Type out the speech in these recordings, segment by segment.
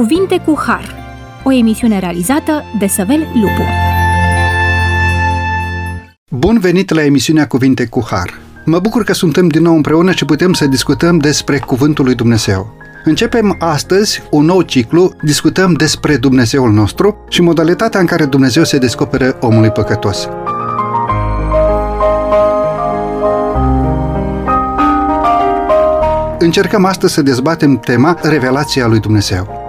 Cuvinte cu Har, o emisiune realizată de Săvel Lupu. Bun venit la emisiunea Cuvinte cu Har. Mă bucur că suntem din nou împreună și putem să discutăm despre Cuvântul lui Dumnezeu. Începem astăzi un nou ciclu, discutăm despre Dumnezeul nostru și modalitatea în care Dumnezeu se descoperă omului păcătos. Încercăm astăzi să dezbatem tema Revelația lui Dumnezeu.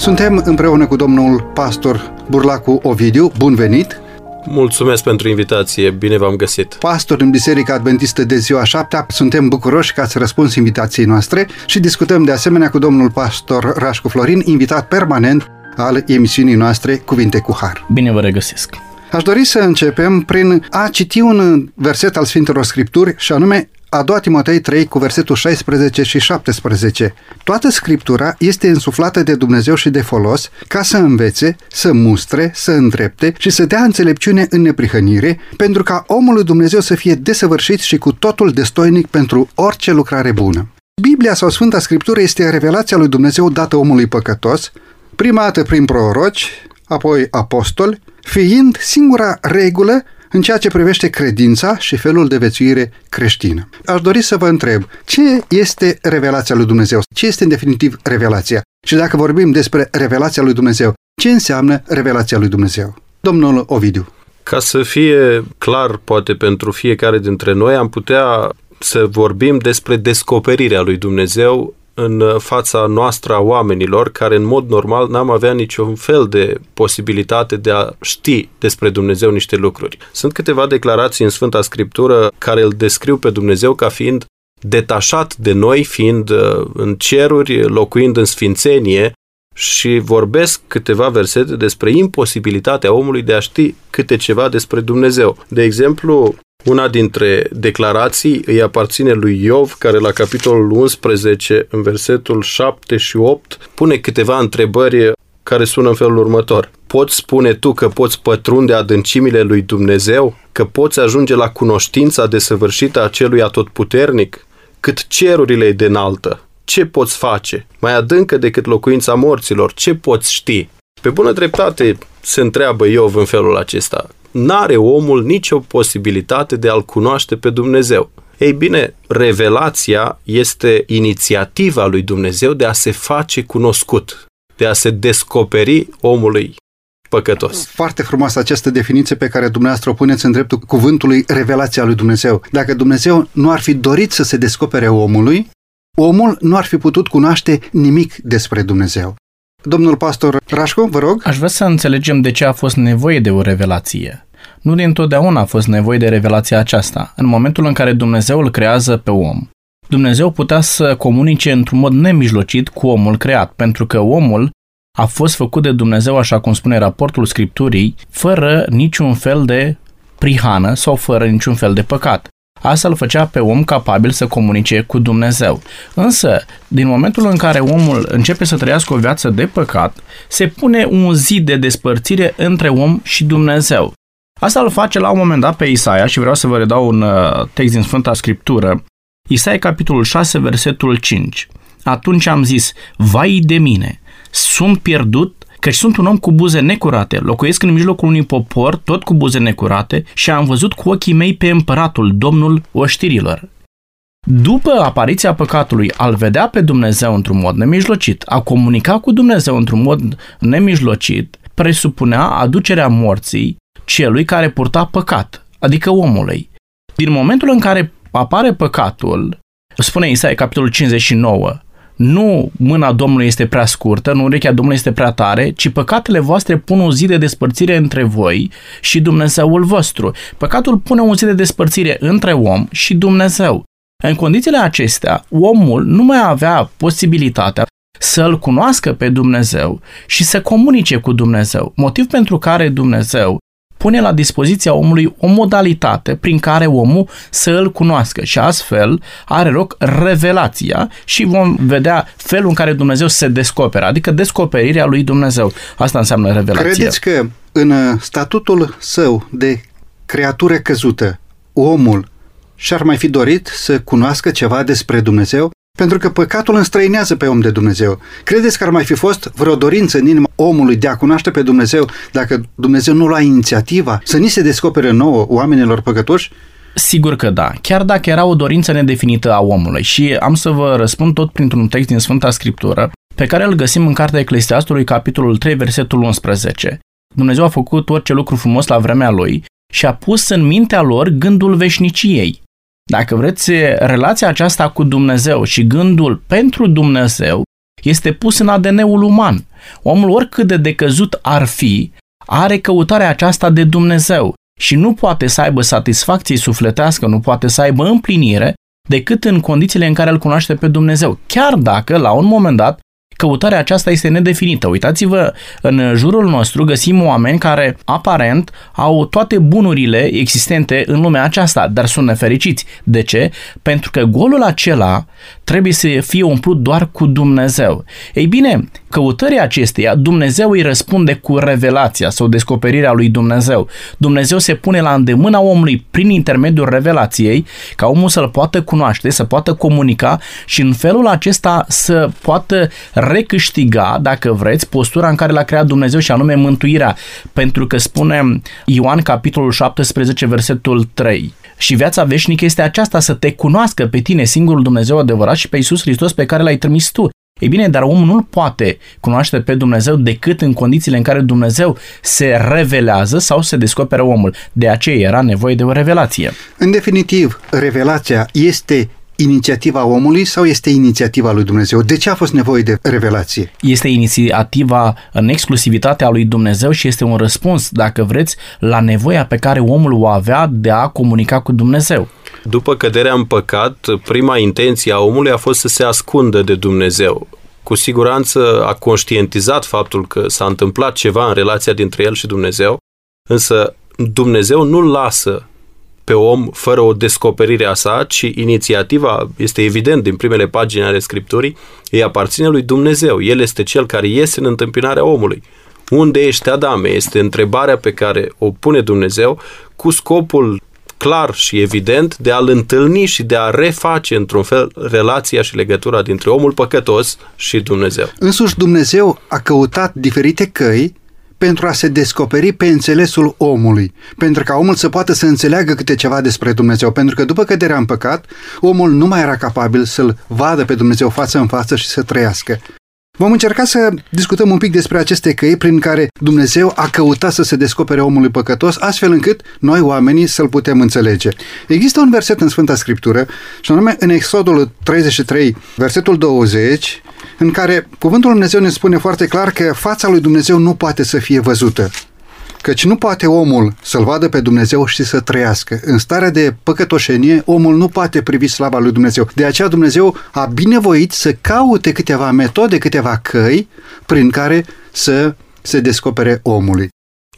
Suntem împreună cu domnul pastor Burlacu Ovidiu. Bun venit! Mulțumesc pentru invitație, bine v-am găsit. Pastor în Biserica Adventistă de ziua 7 suntem bucuroși că ați răspuns invitației noastre și discutăm de asemenea cu domnul pastor Rașcu Florin, invitat permanent al emisiunii noastre Cuvinte cu Har. Bine vă regăsesc! Aș dori să începem prin a citi un verset al Sfintelor Scripturi și anume a doua Timotei 3 cu versetul 16 și 17. Toată Scriptura este însuflată de Dumnezeu și de folos ca să învețe, să mustre, să îndrepte și să dea înțelepciune în neprihănire, pentru ca omul lui Dumnezeu să fie desăvârșit și cu totul destoinic pentru orice lucrare bună. Biblia sau Sfânta Scriptură este revelația lui Dumnezeu dată omului păcătos, prima dată prin proroci, apoi apostoli, fiind singura regulă în ceea ce privește credința și felul de vețuire creștină. Aș dori să vă întreb, ce este revelația lui Dumnezeu? Ce este în definitiv revelația? Și dacă vorbim despre revelația lui Dumnezeu, ce înseamnă revelația lui Dumnezeu? Domnul Ovidiu. Ca să fie clar, poate pentru fiecare dintre noi, am putea să vorbim despre descoperirea lui Dumnezeu în fața noastră a oamenilor care în mod normal n-am avea niciun fel de posibilitate de a ști despre Dumnezeu niște lucruri. Sunt câteva declarații în Sfânta Scriptură care îl descriu pe Dumnezeu ca fiind detașat de noi, fiind uh, în ceruri, locuind în sfințenie și vorbesc câteva versete despre imposibilitatea omului de a ști câte ceva despre Dumnezeu. De exemplu, una dintre declarații îi aparține lui Iov, care la capitolul 11, în versetul 7 și 8, pune câteva întrebări care sună în felul următor. Poți spune tu că poți pătrunde adâncimile lui Dumnezeu? Că poți ajunge la cunoștința desăvârșită a celui atotputernic? Cât cerurile de înaltă? Ce poți face? Mai adâncă decât locuința morților? Ce poți ști? Pe bună dreptate se întreabă Iov în felul acesta n-are omul nicio posibilitate de a-L cunoaște pe Dumnezeu. Ei bine, revelația este inițiativa lui Dumnezeu de a se face cunoscut, de a se descoperi omului păcătos. Foarte frumoasă această definiție pe care dumneavoastră o puneți în dreptul cuvântului revelația lui Dumnezeu. Dacă Dumnezeu nu ar fi dorit să se descopere omului, omul nu ar fi putut cunoaște nimic despre Dumnezeu. Domnul pastor Rașcu, vă rog. Aș vrea să înțelegem de ce a fost nevoie de o revelație. Nu din totdeauna a fost nevoie de revelația aceasta. În momentul în care Dumnezeu îl creează pe om, Dumnezeu putea să comunice într-un mod nemijlocit cu omul creat, pentru că omul a fost făcut de Dumnezeu, așa cum spune raportul Scripturii, fără niciun fel de prihană sau fără niciun fel de păcat. Asta îl făcea pe om capabil să comunice cu Dumnezeu. Însă, din momentul în care omul începe să trăiască o viață de păcat, se pune un zid de despărțire între om și Dumnezeu. Asta îl face la un moment dat pe Isaia și vreau să vă redau un uh, text din Sfânta Scriptură. Isaia, capitolul 6, versetul 5. Atunci am zis, vai de mine, sunt pierdut căci sunt un om cu buze necurate, locuiesc în mijlocul unui popor tot cu buze necurate și am văzut cu ochii mei pe împăratul, domnul oștirilor. După apariția păcatului, al vedea pe Dumnezeu într-un mod nemijlocit, a comunica cu Dumnezeu într-un mod nemijlocit, presupunea aducerea morții celui care purta păcat, adică omului. Din momentul în care apare păcatul, spune Isaia capitolul 59, nu mâna Domnului este prea scurtă, nu urechea Domnului este prea tare, ci păcatele voastre pun un zi de despărțire între voi și Dumnezeul vostru. Păcatul pune un zi de despărțire între om și Dumnezeu. În condițiile acestea, omul nu mai avea posibilitatea să-L cunoască pe Dumnezeu și să comunice cu Dumnezeu, motiv pentru care Dumnezeu pune la dispoziția omului o modalitate prin care omul să îl cunoască și astfel are loc revelația și vom vedea felul în care Dumnezeu se descoperă, adică descoperirea lui Dumnezeu. Asta înseamnă revelația. Credeți că în statutul său de creatură căzută, omul și-ar mai fi dorit să cunoască ceva despre Dumnezeu? Pentru că păcatul înstrăinează pe om de Dumnezeu. Credeți că ar mai fi fost vreo dorință în inima omului de a cunoaște pe Dumnezeu dacă Dumnezeu nu lua inițiativa să ni se descopere nouă oamenilor păcătoși? Sigur că da, chiar dacă era o dorință nedefinită a omului și am să vă răspund tot printr-un text din Sfânta Scriptură pe care îl găsim în Cartea Eclesiastului, capitolul 3, versetul 11. Dumnezeu a făcut orice lucru frumos la vremea lui și a pus în mintea lor gândul veșniciei. Dacă vreți, relația aceasta cu Dumnezeu și gândul pentru Dumnezeu este pus în ADN-ul uman. Omul, oricât de decăzut ar fi, are căutarea aceasta de Dumnezeu și nu poate să aibă satisfacție sufletească, nu poate să aibă împlinire decât în condițiile în care îl cunoaște pe Dumnezeu. Chiar dacă, la un moment dat, căutarea aceasta este nedefinită. Uitați-vă, în jurul nostru găsim oameni care aparent au toate bunurile existente în lumea aceasta, dar sunt nefericiți. De ce? Pentru că golul acela trebuie să fie umplut doar cu Dumnezeu. Ei bine, căutării acesteia, Dumnezeu îi răspunde cu revelația sau descoperirea lui Dumnezeu. Dumnezeu se pune la îndemâna omului prin intermediul revelației ca omul să-l poată cunoaște, să poată comunica și în felul acesta să poată recâștiga, dacă vreți, postura în care l-a creat Dumnezeu și anume mântuirea. Pentru că spune Ioan capitolul 17 versetul 3 și viața veșnică este aceasta să te cunoască pe tine singurul Dumnezeu adevărat și pe Iisus Hristos pe care l-ai trimis tu. Ei bine, dar omul nu poate cunoaște pe Dumnezeu decât în condițiile în care Dumnezeu se revelează sau se descoperă omul. De aceea era nevoie de o revelație. În definitiv, revelația este inițiativa omului sau este inițiativa lui Dumnezeu? De ce a fost nevoie de revelație? Este inițiativa în exclusivitatea lui Dumnezeu și este un răspuns, dacă vreți, la nevoia pe care omul o avea de a comunica cu Dumnezeu. După căderea în păcat, prima intenție a omului a fost să se ascundă de Dumnezeu. Cu siguranță a conștientizat faptul că s-a întâmplat ceva în relația dintre el și Dumnezeu, însă Dumnezeu nu lasă pe om fără o descoperire a sa, ci inițiativa, este evident din primele pagini ale Scripturii, îi aparține lui Dumnezeu. El este cel care iese în întâmpinarea omului. Unde ești, Adame? Este întrebarea pe care o pune Dumnezeu cu scopul clar și evident de a-l întâlni și de a reface într-un fel relația și legătura dintre omul păcătos și Dumnezeu. Însuși Dumnezeu a căutat diferite căi pentru a se descoperi pe înțelesul omului, pentru ca omul să poată să înțeleagă câte ceva despre Dumnezeu, pentru că după căderea în păcat, omul nu mai era capabil să-L vadă pe Dumnezeu față în față și să trăiască. Vom încerca să discutăm un pic despre aceste căi prin care Dumnezeu a căutat să se descopere omului păcătos, astfel încât noi oamenii să-l putem înțelege. Există un verset în Sfânta Scriptură, și anume în Exodul 33, versetul 20, în care cuvântul Lui Dumnezeu ne spune foarte clar că fața lui Dumnezeu nu poate să fie văzută. Căci nu poate omul să-L vadă pe Dumnezeu și să trăiască. În starea de păcătoșenie, omul nu poate privi slava lui Dumnezeu. De aceea Dumnezeu a binevoit să caute câteva metode, câteva căi prin care să se descopere omului.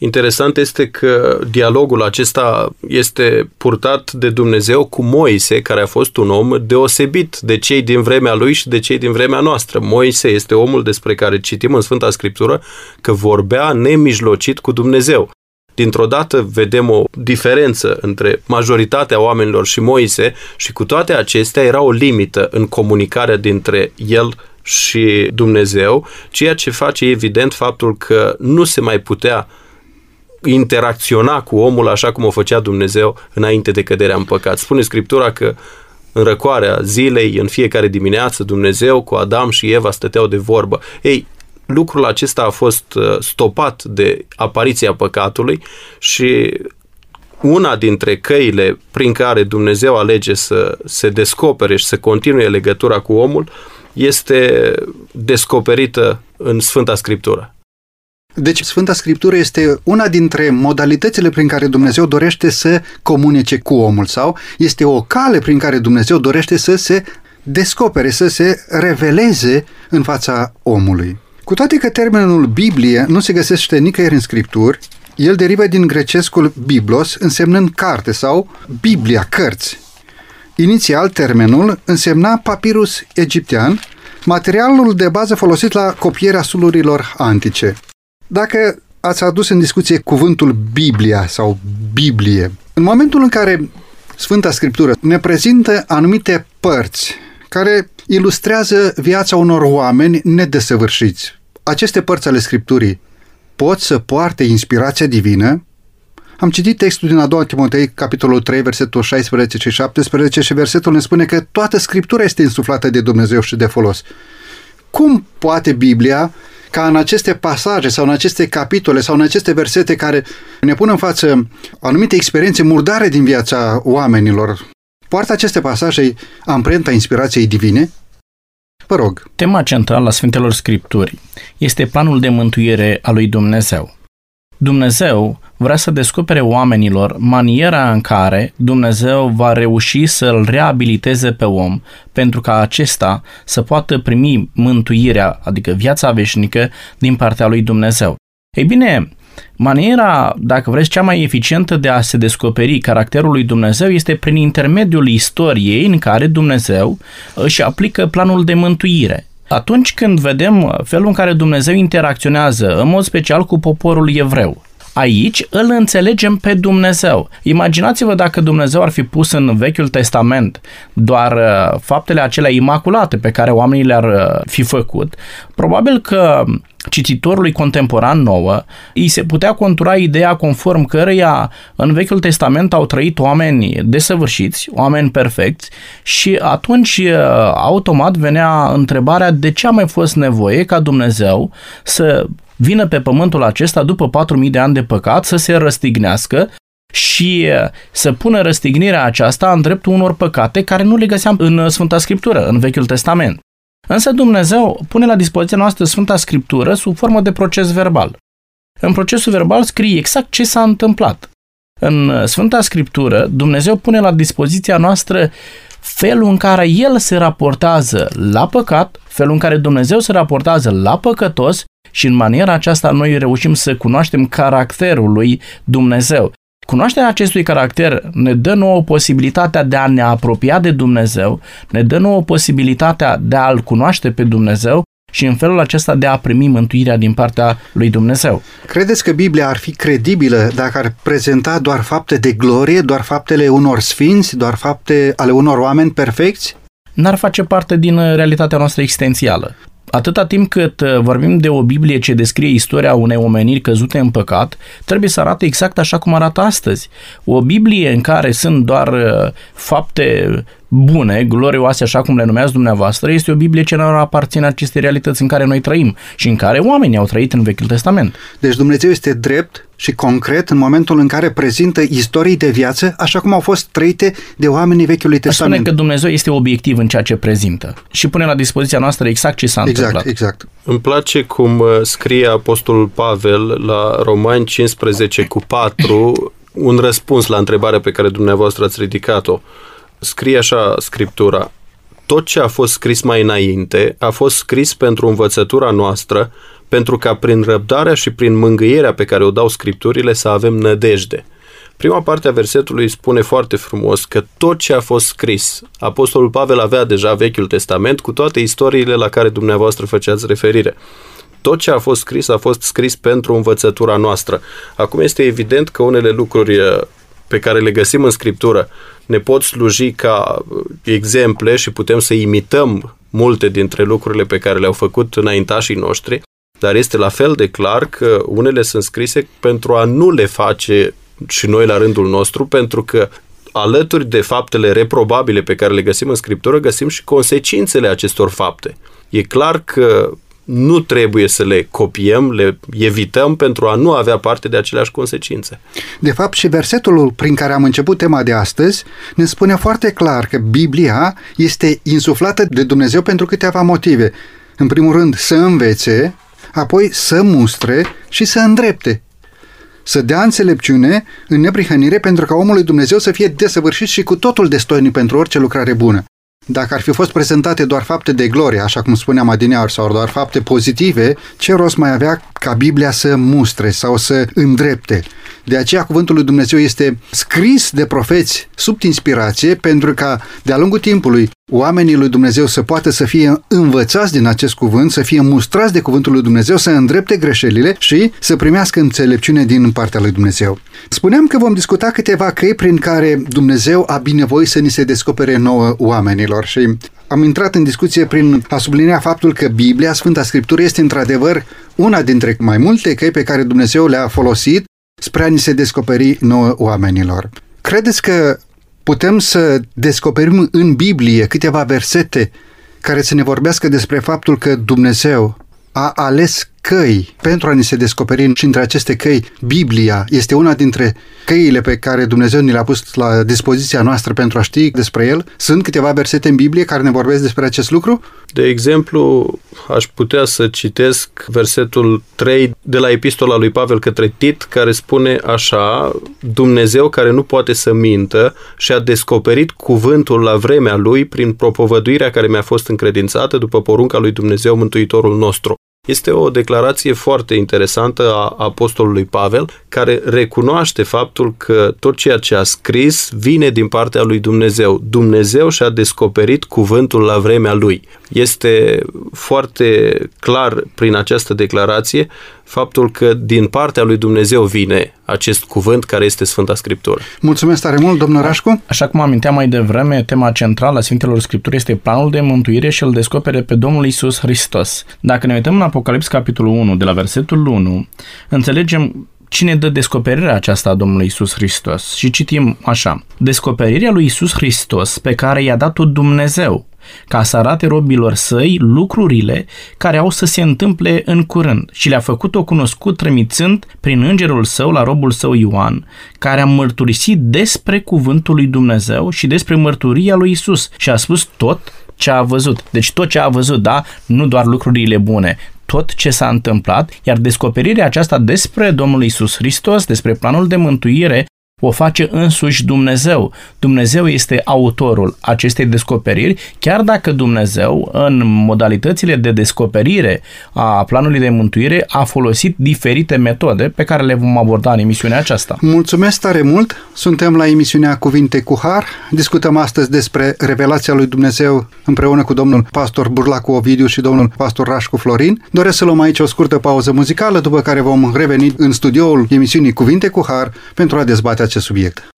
Interesant este că dialogul acesta este purtat de Dumnezeu cu Moise, care a fost un om deosebit de cei din vremea lui și de cei din vremea noastră. Moise este omul despre care citim în Sfânta Scriptură că vorbea nemijlocit cu Dumnezeu. Dintr-o dată vedem o diferență între majoritatea oamenilor și Moise și cu toate acestea era o limită în comunicarea dintre el și Dumnezeu, ceea ce face evident faptul că nu se mai putea interacționa cu omul așa cum o făcea Dumnezeu înainte de căderea în păcat. Spune Scriptura că în răcoarea zilei, în fiecare dimineață, Dumnezeu cu Adam și Eva stăteau de vorbă. Ei, lucrul acesta a fost uh, stopat de apariția păcatului și una dintre căile prin care Dumnezeu alege să se descopere și să continue legătura cu omul este descoperită în Sfânta Scriptură. Deci Sfânta Scriptură este una dintre modalitățile prin care Dumnezeu dorește să comunice cu omul sau este o cale prin care Dumnezeu dorește să se descopere, să se reveleze în fața omului. Cu toate că termenul Biblie nu se găsește nicăieri în Scripturi, el derivă din grecescul biblos, însemnând carte sau Biblia, cărți. Inițial, termenul însemna papirus egiptean, materialul de bază folosit la copierea sulurilor antice. Dacă ați adus în discuție cuvântul Biblia sau Biblie, în momentul în care Sfânta Scriptură ne prezintă anumite părți care ilustrează viața unor oameni nedesăvârșiți. Aceste părți ale Scripturii pot să poarte inspirația divină. Am citit textul din a doua Timotei, capitolul 3, versetul 16 și 17 și versetul ne spune că toată Scriptura este insuflată de Dumnezeu și de folos. Cum poate Biblia ca în aceste pasaje sau în aceste capitole sau în aceste versete care ne pun în față anumite experiențe murdare din viața oamenilor, poartă aceste pasaje amprenta inspirației divine? Vă rog. Tema centrală a Sfintelor Scripturi este planul de mântuire a lui Dumnezeu. Dumnezeu vrea să descopere oamenilor maniera în care Dumnezeu va reuși să-l reabiliteze pe om pentru ca acesta să poată primi mântuirea, adică viața veșnică, din partea lui Dumnezeu. Ei bine, Maniera, dacă vreți, cea mai eficientă de a se descoperi caracterul lui Dumnezeu este prin intermediul istoriei în care Dumnezeu își aplică planul de mântuire. Atunci când vedem felul în care Dumnezeu interacționează, în mod special cu poporul evreu, Aici îl înțelegem pe Dumnezeu. Imaginați-vă dacă Dumnezeu ar fi pus în Vechiul Testament doar uh, faptele acelea imaculate pe care oamenii le-ar uh, fi făcut. Probabil că cititorului contemporan nouă, îi se putea contura ideea conform căreia în Vechiul Testament au trăit oameni desăvârșiți, oameni perfecți și atunci uh, automat venea întrebarea de ce a mai fost nevoie ca Dumnezeu să vină pe pământul acesta după 4000 de ani de păcat să se răstignească și să pună răstignirea aceasta în dreptul unor păcate care nu le găseam în Sfânta Scriptură, în Vechiul Testament. Însă Dumnezeu pune la dispoziția noastră Sfânta Scriptură sub formă de proces verbal. În procesul verbal scrie exact ce s-a întâmplat. În Sfânta Scriptură, Dumnezeu pune la dispoziția noastră felul în care El se raportează la păcat, felul în care Dumnezeu se raportează la păcătos și în maniera aceasta noi reușim să cunoaștem caracterul lui Dumnezeu. Cunoașterea acestui caracter ne dă nouă posibilitatea de a ne apropia de Dumnezeu, ne dă nouă posibilitatea de a-L cunoaște pe Dumnezeu și în felul acesta de a primi mântuirea din partea lui Dumnezeu. Credeți că Biblia ar fi credibilă dacă ar prezenta doar fapte de glorie, doar faptele unor sfinți, doar fapte ale unor oameni perfecți? N-ar face parte din realitatea noastră existențială. Atâta timp cât uh, vorbim de o Biblie ce descrie istoria unei omeniri căzute în păcat, trebuie să arate exact așa cum arată astăzi. O Biblie în care sunt doar uh, fapte bune, glorioase, așa cum le numeați dumneavoastră, este o Biblie ce nu aparține acestei realități în care noi trăim și în care oamenii au trăit în Vechiul Testament. Deci Dumnezeu este drept și concret în momentul în care prezintă istorii de viață așa cum au fost trăite de oamenii Vechiului Testament. spune că Dumnezeu este obiectiv în ceea ce prezintă și pune la dispoziția noastră exact ce s-a exact, întâmplat. Exact, Îmi place cum uh, scrie Apostolul Pavel la Romani 15 cu 4 un răspuns la întrebarea pe care dumneavoastră ați ridicat-o scrie așa Scriptura, tot ce a fost scris mai înainte a fost scris pentru învățătura noastră, pentru ca prin răbdarea și prin mângâierea pe care o dau Scripturile să avem nădejde. Prima parte a versetului spune foarte frumos că tot ce a fost scris, Apostolul Pavel avea deja Vechiul Testament cu toate istoriile la care dumneavoastră făceați referire. Tot ce a fost scris a fost scris pentru învățătura noastră. Acum este evident că unele lucruri pe care le găsim în Scriptură ne pot sluji ca uh, exemple și putem să imităm multe dintre lucrurile pe care le-au făcut înaintașii noștri, dar este la fel de clar că unele sunt scrise pentru a nu le face și noi la rândul nostru, pentru că alături de faptele reprobabile pe care le găsim în Scriptură, găsim și consecințele acestor fapte. E clar că nu trebuie să le copiem, le evităm pentru a nu avea parte de aceleași consecințe. De fapt, și versetul prin care am început tema de astăzi ne spune foarte clar că Biblia este insuflată de Dumnezeu pentru câteva motive. În primul rând, să învețe, apoi să mustre și să îndrepte. Să dea înțelepciune în neprihănire pentru ca omul lui Dumnezeu să fie desăvârșit și cu totul destoinic pentru orice lucrare bună. Dacă ar fi fost prezentate doar fapte de glorie, așa cum spuneam adineaur, sau doar fapte pozitive, ce rost mai avea ca Biblia să mustre sau să îndrepte. De aceea cuvântul lui Dumnezeu este scris de profeți sub inspirație pentru ca de-a lungul timpului oamenii lui Dumnezeu să poată să fie învățați din acest cuvânt, să fie mustrați de cuvântul lui Dumnezeu, să îndrepte greșelile și să primească înțelepciune din partea lui Dumnezeu. Spuneam că vom discuta câteva căi prin care Dumnezeu a binevoit să ni se descopere nouă oamenilor și am intrat în discuție prin a sublinia faptul că Biblia, Sfânta Scriptură, este într-adevăr una dintre mai multe căi pe care Dumnezeu le-a folosit spre a ni se descoperi nouă oamenilor. Credeți că putem să descoperim în Biblie câteva versete care să ne vorbească despre faptul că Dumnezeu a ales căi pentru a ni se descoperi și între aceste căi Biblia este una dintre căile pe care Dumnezeu ni le-a pus la dispoziția noastră pentru a ști despre el. Sunt câteva versete în Biblie care ne vorbesc despre acest lucru? De exemplu, aș putea să citesc versetul 3 de la epistola lui Pavel către Tit, care spune așa, Dumnezeu care nu poate să mintă și-a descoperit cuvântul la vremea lui prin propovăduirea care mi-a fost încredințată după porunca lui Dumnezeu Mântuitorul nostru. Este o declarație foarte interesantă a apostolului Pavel, care recunoaște faptul că tot ceea ce a scris vine din partea lui Dumnezeu. Dumnezeu și-a descoperit cuvântul la vremea lui. Este foarte clar prin această declarație faptul că din partea lui Dumnezeu vine acest cuvânt care este Sfânta Scriptură. Mulțumesc tare mult, domnul Rașcu. Așa cum aminteam mai devreme, tema centrală a Sfintelor Scripturi este planul de mântuire și îl descopere pe Domnul Isus Hristos. Dacă ne uităm în Apocalips capitolul 1, de la versetul 1, înțelegem cine dă descoperirea aceasta a Domnului Isus Hristos. Și citim așa. Descoperirea lui Isus Hristos pe care i-a dat-o Dumnezeu ca să arate robilor săi lucrurile care au să se întâmple în curând. Și le-a făcut-o cunoscut trimițând prin îngerul său la robul său Ioan, care a mărturisit despre cuvântul lui Dumnezeu și despre mărturia lui Isus. Și a spus tot ce a văzut. Deci tot ce a văzut, da, nu doar lucrurile bune, tot ce s-a întâmplat, iar descoperirea aceasta despre Domnul Isus Hristos, despre planul de mântuire, o face însuși Dumnezeu. Dumnezeu este autorul acestei descoperiri, chiar dacă Dumnezeu, în modalitățile de descoperire a planului de mântuire, a folosit diferite metode pe care le vom aborda în emisiunea aceasta. Mulțumesc tare mult! Suntem la emisiunea Cuvinte cu Har. Discutăm astăzi despre revelația lui Dumnezeu împreună cu domnul pastor Burlacu Ovidiu și domnul pastor Rașcu Florin. Doresc să luăm aici o scurtă pauză muzicală, după care vom reveni în studioul emisiunii Cuvinte cu Har pentru a dezbate acest subiect.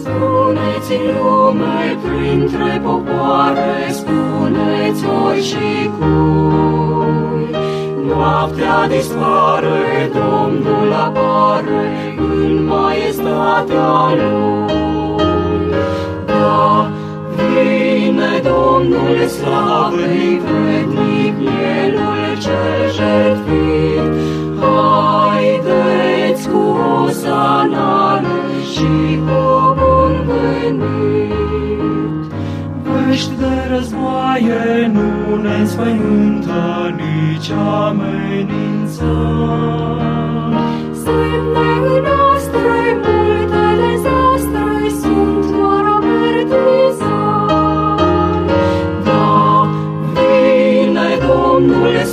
Spuneți în lume printre popoare, spuneți ori și cui. Noaptea dispare, Domnul apare în maestatea Lui. Da, Vine Domnul slavei vrednic, Mielul cel jertfit. Haideți cu osanare și cu bun venit. Vești de războaie nu ne înspăimântă nici amenință. Semne noastre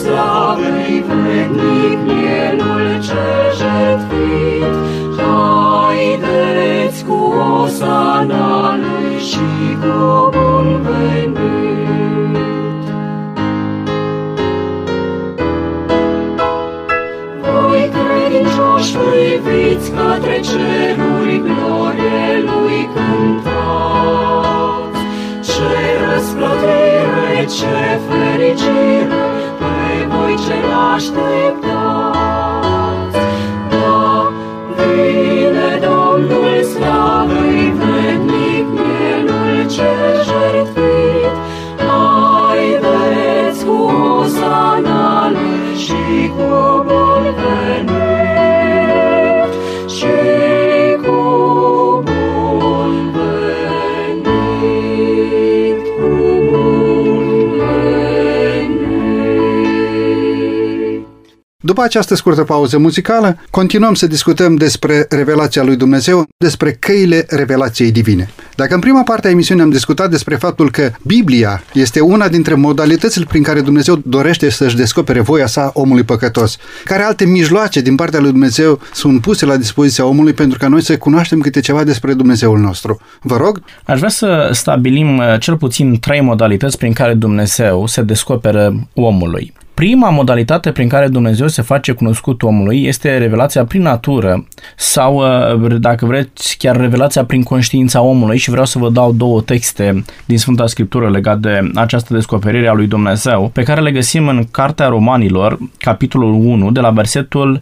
slavei vrednic, Mielul cel jertfit. Haideți cu osana lui și cu bun venit. Voi credincioși priviți către ceruri, glorie lui cântați. Ce răsplătire, ce fericire, pe voi ce După această scurtă pauză muzicală, continuăm să discutăm despre revelația lui Dumnezeu, despre căile revelației divine. Dacă în prima parte a emisiunii am discutat despre faptul că Biblia este una dintre modalitățile prin care Dumnezeu dorește să-și descopere voia sa omului păcătos, care alte mijloace din partea lui Dumnezeu sunt puse la dispoziția omului pentru ca noi să cunoaștem câte ceva despre Dumnezeul nostru. Vă rog? Aș vrea să stabilim uh, cel puțin trei modalități prin care Dumnezeu se descoperă omului. Prima modalitate prin care Dumnezeu se face cunoscut omului este revelația prin natură sau, uh, dacă vreți, chiar revelația prin conștiința omului și vreau să vă dau două texte din Sfânta Scriptură legate de această descoperire a lui Dumnezeu pe care le găsim în Cartea Romanilor, capitolul 1, de la versetul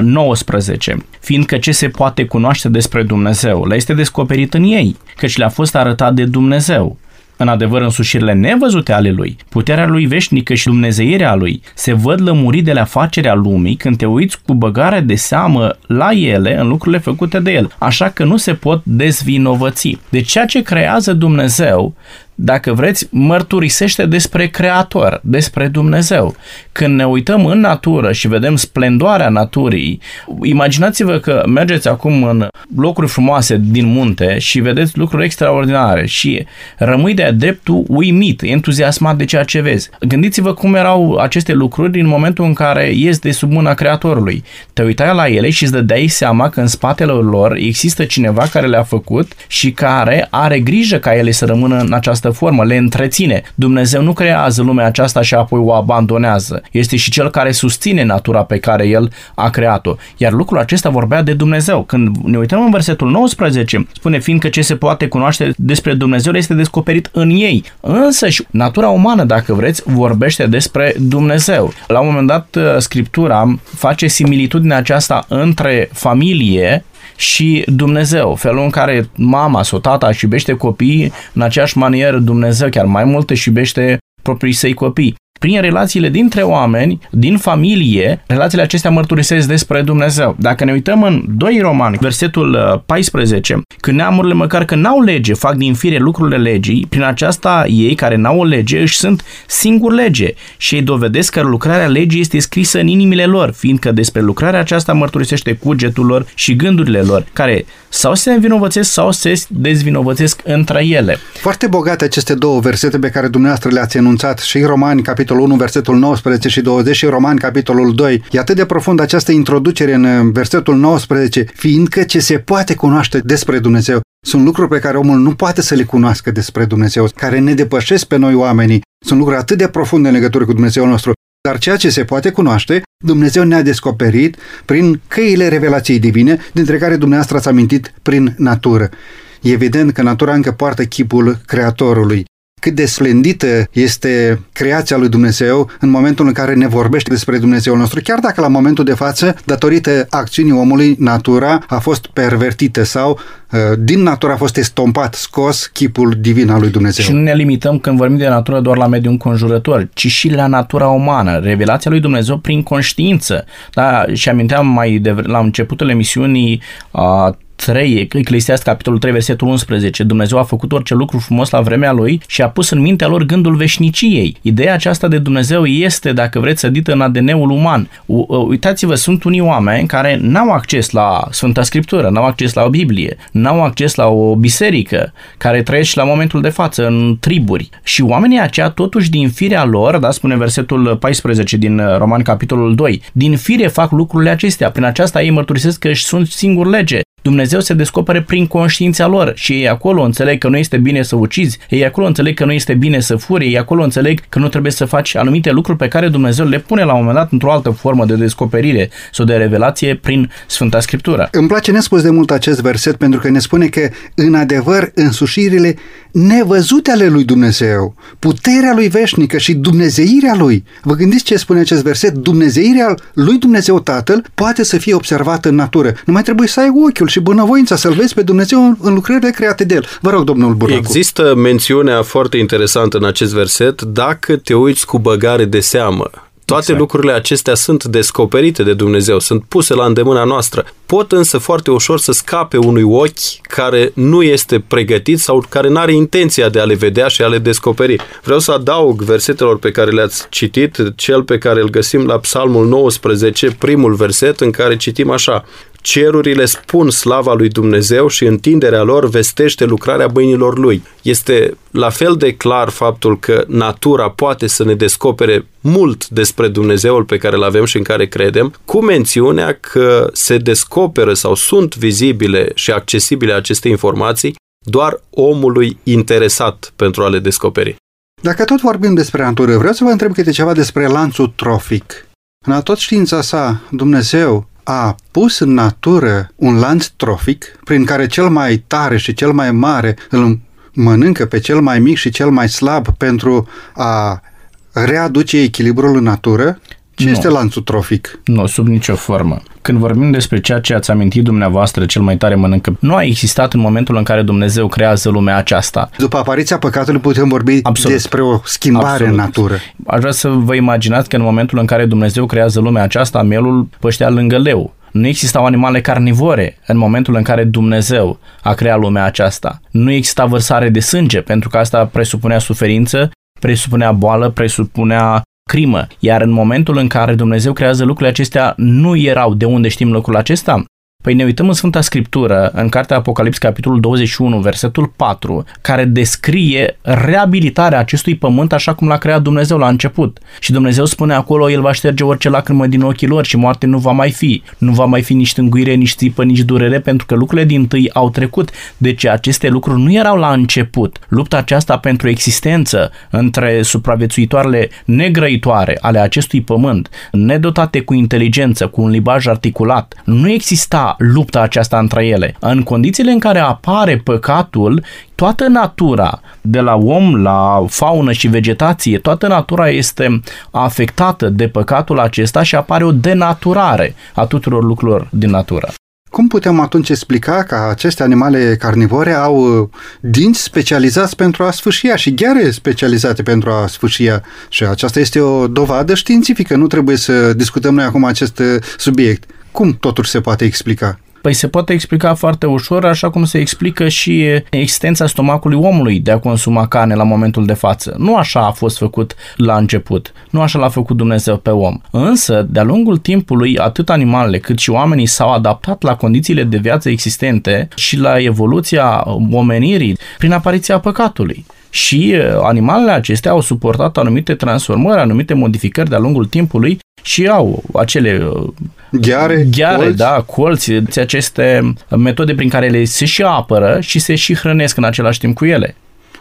19. Uh, Fiindcă ce se poate cunoaște despre Dumnezeu le este descoperit în ei, căci le-a fost arătat de Dumnezeu în adevăr însușirile nevăzute ale lui, puterea lui veșnică și dumnezeirea lui se văd lămurite de la facerea lumii când te uiți cu băgare de seamă la ele în lucrurile făcute de el, așa că nu se pot dezvinovăți. De ceea ce creează Dumnezeu dacă vreți, mărturisește despre Creator, despre Dumnezeu. Când ne uităm în natură și vedem splendoarea naturii, imaginați-vă că mergeți acum în locuri frumoase din munte și vedeți lucruri extraordinare și rămâi de-a dreptul uimit, entuziasmat de ceea ce vezi. Gândiți-vă cum erau aceste lucruri în momentul în care ies de sub mâna Creatorului. Te uitai la ele și îți dădeai seama că în spatele lor există cineva care le-a făcut și care are grijă ca ele să rămână în această această formă, le întreține. Dumnezeu nu creează lumea aceasta și apoi o abandonează. Este și cel care susține natura pe care el a creat-o. Iar lucrul acesta vorbea de Dumnezeu. Când ne uităm în versetul 19, spune fiindcă ce se poate cunoaște despre Dumnezeu este descoperit în ei. Însă și natura umană, dacă vreți, vorbește despre Dumnezeu. La un moment dat, Scriptura face similitudinea aceasta între familie și Dumnezeu. Felul în care mama sau tata își iubește copiii, în aceeași manieră Dumnezeu chiar mai mult își iubește proprii săi copii prin relațiile dintre oameni, din familie, relațiile acestea mărturisesc despre Dumnezeu. Dacă ne uităm în 2 Romani, versetul 14, uh, când neamurile măcar că n-au lege, fac din fire lucrurile legii, prin aceasta ei care n-au o lege își sunt singur lege și ei dovedesc că lucrarea legii este scrisă în inimile lor, fiindcă despre lucrarea aceasta mărturisește cugetul lor și gândurile lor, care sau se învinovățesc sau se dezvinovățesc între ele. Foarte bogate aceste două versete pe care dumneavoastră le-ați enunțat și Romani, capitolul 1, versetul 19 și 20 și Romani, capitolul 2. E atât de profund această introducere în versetul 19, fiindcă ce se poate cunoaște despre Dumnezeu sunt lucruri pe care omul nu poate să le cunoască despre Dumnezeu, care ne depășesc pe noi oamenii. Sunt lucruri atât de profunde în legătură cu Dumnezeu nostru. Dar ceea ce se poate cunoaște, Dumnezeu ne-a descoperit prin căile revelației divine, dintre care dumneavoastră ați amintit prin natură. E evident că natura încă poartă chipul Creatorului cât de splendită este creația lui Dumnezeu în momentul în care ne vorbește despre Dumnezeu nostru, chiar dacă la momentul de față, datorită acțiunii omului, natura a fost pervertită sau uh, din natura a fost estompat, scos chipul divin al lui Dumnezeu. Și nu ne limităm când vorbim de natură doar la mediul înconjurător, ci și la natura umană, revelația lui Dumnezeu prin conștiință. Da, și aminteam mai de, la începutul emisiunii uh, 3, Eclesiast, capitolul 3, versetul 11, Dumnezeu a făcut orice lucru frumos la vremea lui și a pus în mintea lor gândul veșniciei. Ideea aceasta de Dumnezeu este, dacă vreți, sădită în ADN-ul uman. Uitați-vă, sunt unii oameni care n-au acces la Sfânta Scriptură, n-au acces la o Biblie, n-au acces la o biserică, care trăiesc la momentul de față în triburi. Și oamenii aceia, totuși, din firea lor, da, spune versetul 14 din Roman, capitolul 2, din fire fac lucrurile acestea. Prin aceasta ei mărturisesc că își sunt singur lege Dumnezeu se descopere prin conștiința lor și ei acolo înțeleg că nu este bine să ucizi, ei acolo înțeleg că nu este bine să furi, ei acolo înțeleg că nu trebuie să faci anumite lucruri pe care Dumnezeu le pune la un moment dat într-o altă formă de descoperire sau de revelație prin Sfânta Scriptură. Îmi place nespus de mult acest verset pentru că ne spune că în adevăr însușirile nevăzute ale lui Dumnezeu, puterea lui veșnică și dumnezeirea lui. Vă gândiți ce spune acest verset? Dumnezeirea lui Dumnezeu Tatăl poate să fie observată în natură. Nu mai trebuie să ai ochiul și bunăvoința să-L vezi pe Dumnezeu în lucrările create de El. Vă rog, domnul Buracu. Există mențiunea foarte interesantă în acest verset, dacă te uiți cu băgare de seamă Toate exact. lucrurile acestea sunt descoperite de Dumnezeu, sunt puse la îndemâna noastră. Pot însă foarte ușor să scape unui ochi care nu este pregătit sau care nu are intenția de a le vedea și a le descoperi. Vreau să adaug versetelor pe care le-ați citit, cel pe care îl găsim la Psalmul 19, primul verset în care citim așa Cerurile spun slava lui Dumnezeu și întinderea lor vestește lucrarea mâinilor lui. Este la fel de clar faptul că natura poate să ne descopere mult despre Dumnezeul pe care îl avem și în care credem, cu mențiunea că se descoperă sau sunt vizibile și accesibile aceste informații doar omului interesat pentru a le descoperi. Dacă tot vorbim despre natură, vreau să vă întreb câte ceva despre lanțul trofic. În tot știința sa, Dumnezeu a pus în natură un lanț trofic prin care cel mai tare și cel mai mare îl mănâncă pe cel mai mic și cel mai slab pentru a readuce echilibrul în natură? Ce nu. este lanțul trofic? Nu, sub nicio formă. Când vorbim despre ceea ce ați amintit dumneavoastră, cel mai tare mănâncă, nu a existat în momentul în care Dumnezeu creează lumea aceasta. După apariția păcatului putem vorbi Absolut. despre o schimbare Absolut. în natură. Aș vrea să vă imaginați că în momentul în care Dumnezeu creează lumea aceasta, mielul păștea lângă leu. Nu existau animale carnivore în momentul în care Dumnezeu a creat lumea aceasta. Nu exista vărsare de sânge, pentru că asta presupunea suferință, presupunea boală, presupunea crimă. Iar în momentul în care Dumnezeu creează lucrurile acestea, nu erau de unde știm lucrul acesta? Păi ne uităm în Sfânta Scriptură, în Cartea Apocalips, capitolul 21, versetul 4, care descrie reabilitarea acestui pământ așa cum l-a creat Dumnezeu la început. Și Dumnezeu spune acolo, El va șterge orice lacrimă din ochii lor și moarte nu va mai fi. Nu va mai fi nici tânguire, nici țipă, nici durere, pentru că lucrurile din tâi au trecut. Deci aceste lucruri nu erau la început. Lupta aceasta pentru existență între supraviețuitoarele negrăitoare ale acestui pământ, nedotate cu inteligență, cu un limbaj articulat, nu exista lupta aceasta între ele. În condițiile în care apare păcatul, toată natura, de la om la faună și vegetație, toată natura este afectată de păcatul acesta și apare o denaturare a tuturor lucrurilor din natură. Cum putem atunci explica că aceste animale carnivore au uh, dinți specializați pentru a sfâșia și gheare specializate pentru a sfâșia? Și aceasta este o dovadă științifică, nu trebuie să discutăm noi acum acest uh, subiect. Cum totul se poate explica? Păi se poate explica foarte ușor, așa cum se explică și existența stomacului omului de a consuma carne la momentul de față. Nu așa a fost făcut la început, nu așa l-a făcut Dumnezeu pe om. Însă, de-a lungul timpului, atât animalele cât și oamenii s-au adaptat la condițiile de viață existente și la evoluția omenirii prin apariția păcatului și animalele acestea au suportat anumite transformări, anumite modificări de-a lungul timpului și au acele gheare, gheare colți. da, colți, aceste metode prin care le se și apără și se și hrănesc în același timp cu ele.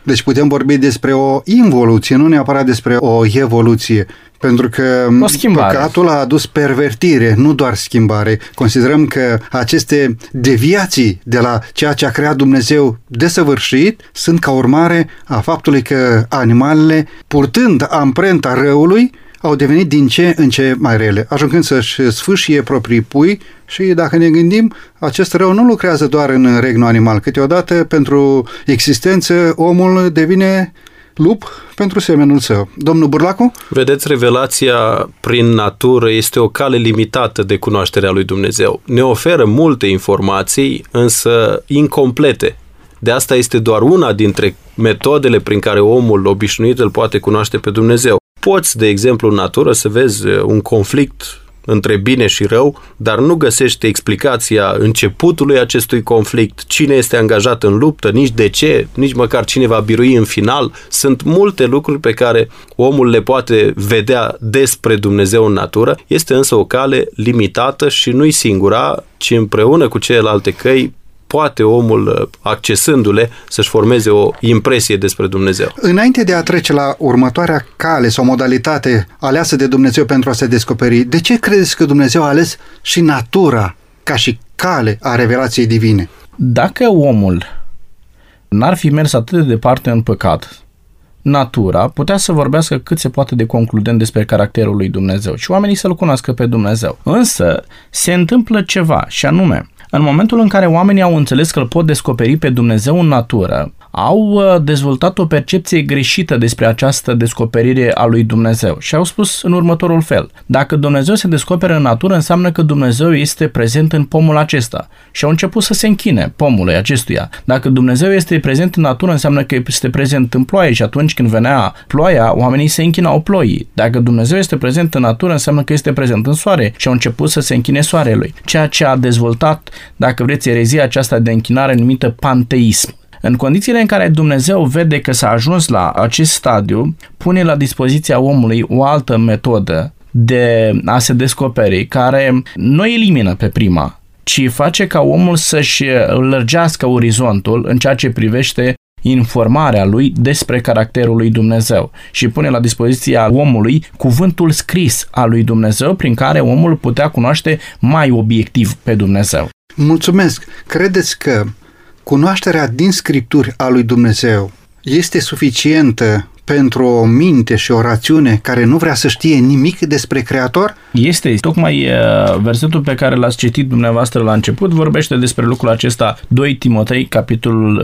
Deci putem vorbi despre o involuție, nu neapărat despre o evoluție, pentru că o păcatul a adus pervertire, nu doar schimbare. Considerăm că aceste deviații de la ceea ce a creat Dumnezeu desăvârșit sunt ca urmare a faptului că animalele, purtând amprenta răului, au devenit din ce în ce mai rele, ajungând să-și sfâșie proprii pui și dacă ne gândim, acest rău nu lucrează doar în regnul animal. Câteodată, pentru existență, omul devine lup pentru semenul său. Domnul Burlacu? Vedeți, revelația prin natură este o cale limitată de cunoașterea lui Dumnezeu. Ne oferă multe informații, însă incomplete. De asta este doar una dintre metodele prin care omul obișnuit îl poate cunoaște pe Dumnezeu. Poți, de exemplu, în natură să vezi uh, un conflict între bine și rău, dar nu găsești explicația începutului acestui conflict, cine este angajat în luptă, nici de ce, nici măcar cine va birui în final. Sunt multe lucruri pe care omul le poate vedea despre Dumnezeu în natură, este însă o cale limitată și nu-i singura, ci împreună cu celelalte căi poate omul, uh, accesându-le, să-și formeze o impresie despre Dumnezeu. Înainte de a trece la următoarea cale sau modalitate aleasă de Dumnezeu pentru a se descoperi, de ce credeți că Dumnezeu a ales și natura ca și cale a revelației divine? Dacă omul n-ar fi mers atât de departe în păcat, natura putea să vorbească cât se poate de concludent despre caracterul lui Dumnezeu și oamenii să-L cunoască pe Dumnezeu. Însă se întâmplă ceva și anume, în momentul în care oamenii au înțeles că îl pot descoperi pe Dumnezeu în natură, au uh, dezvoltat o percepție greșită despre această descoperire a lui Dumnezeu și au spus în următorul fel. Dacă Dumnezeu se descoperă în natură, înseamnă că Dumnezeu este prezent în pomul acesta și au început să se închine pomului acestuia. Dacă Dumnezeu este prezent în natură, înseamnă că este prezent în ploaie și atunci când venea ploaia, oamenii se închinau ploii. Dacă Dumnezeu este prezent în natură, înseamnă că este prezent în soare și au început să se închine soarelui. Ceea ce a dezvoltat, dacă vreți, erezia aceasta de închinare numită panteism. În condițiile în care Dumnezeu vede că s-a ajuns la acest stadiu, pune la dispoziția omului o altă metodă de a se descoperi, care nu elimină pe prima, ci face ca omul să-și lărgească orizontul în ceea ce privește informarea lui despre caracterul lui Dumnezeu și pune la dispoziția omului cuvântul scris al lui Dumnezeu prin care omul putea cunoaște mai obiectiv pe Dumnezeu. Mulțumesc! Credeți că cunoașterea din scripturi a lui Dumnezeu este suficientă pentru o minte și o rațiune care nu vrea să știe nimic despre Creator? Este. Tocmai uh, versetul pe care l-ați citit dumneavoastră la început vorbește despre lucrul acesta 2 Timotei, capitolul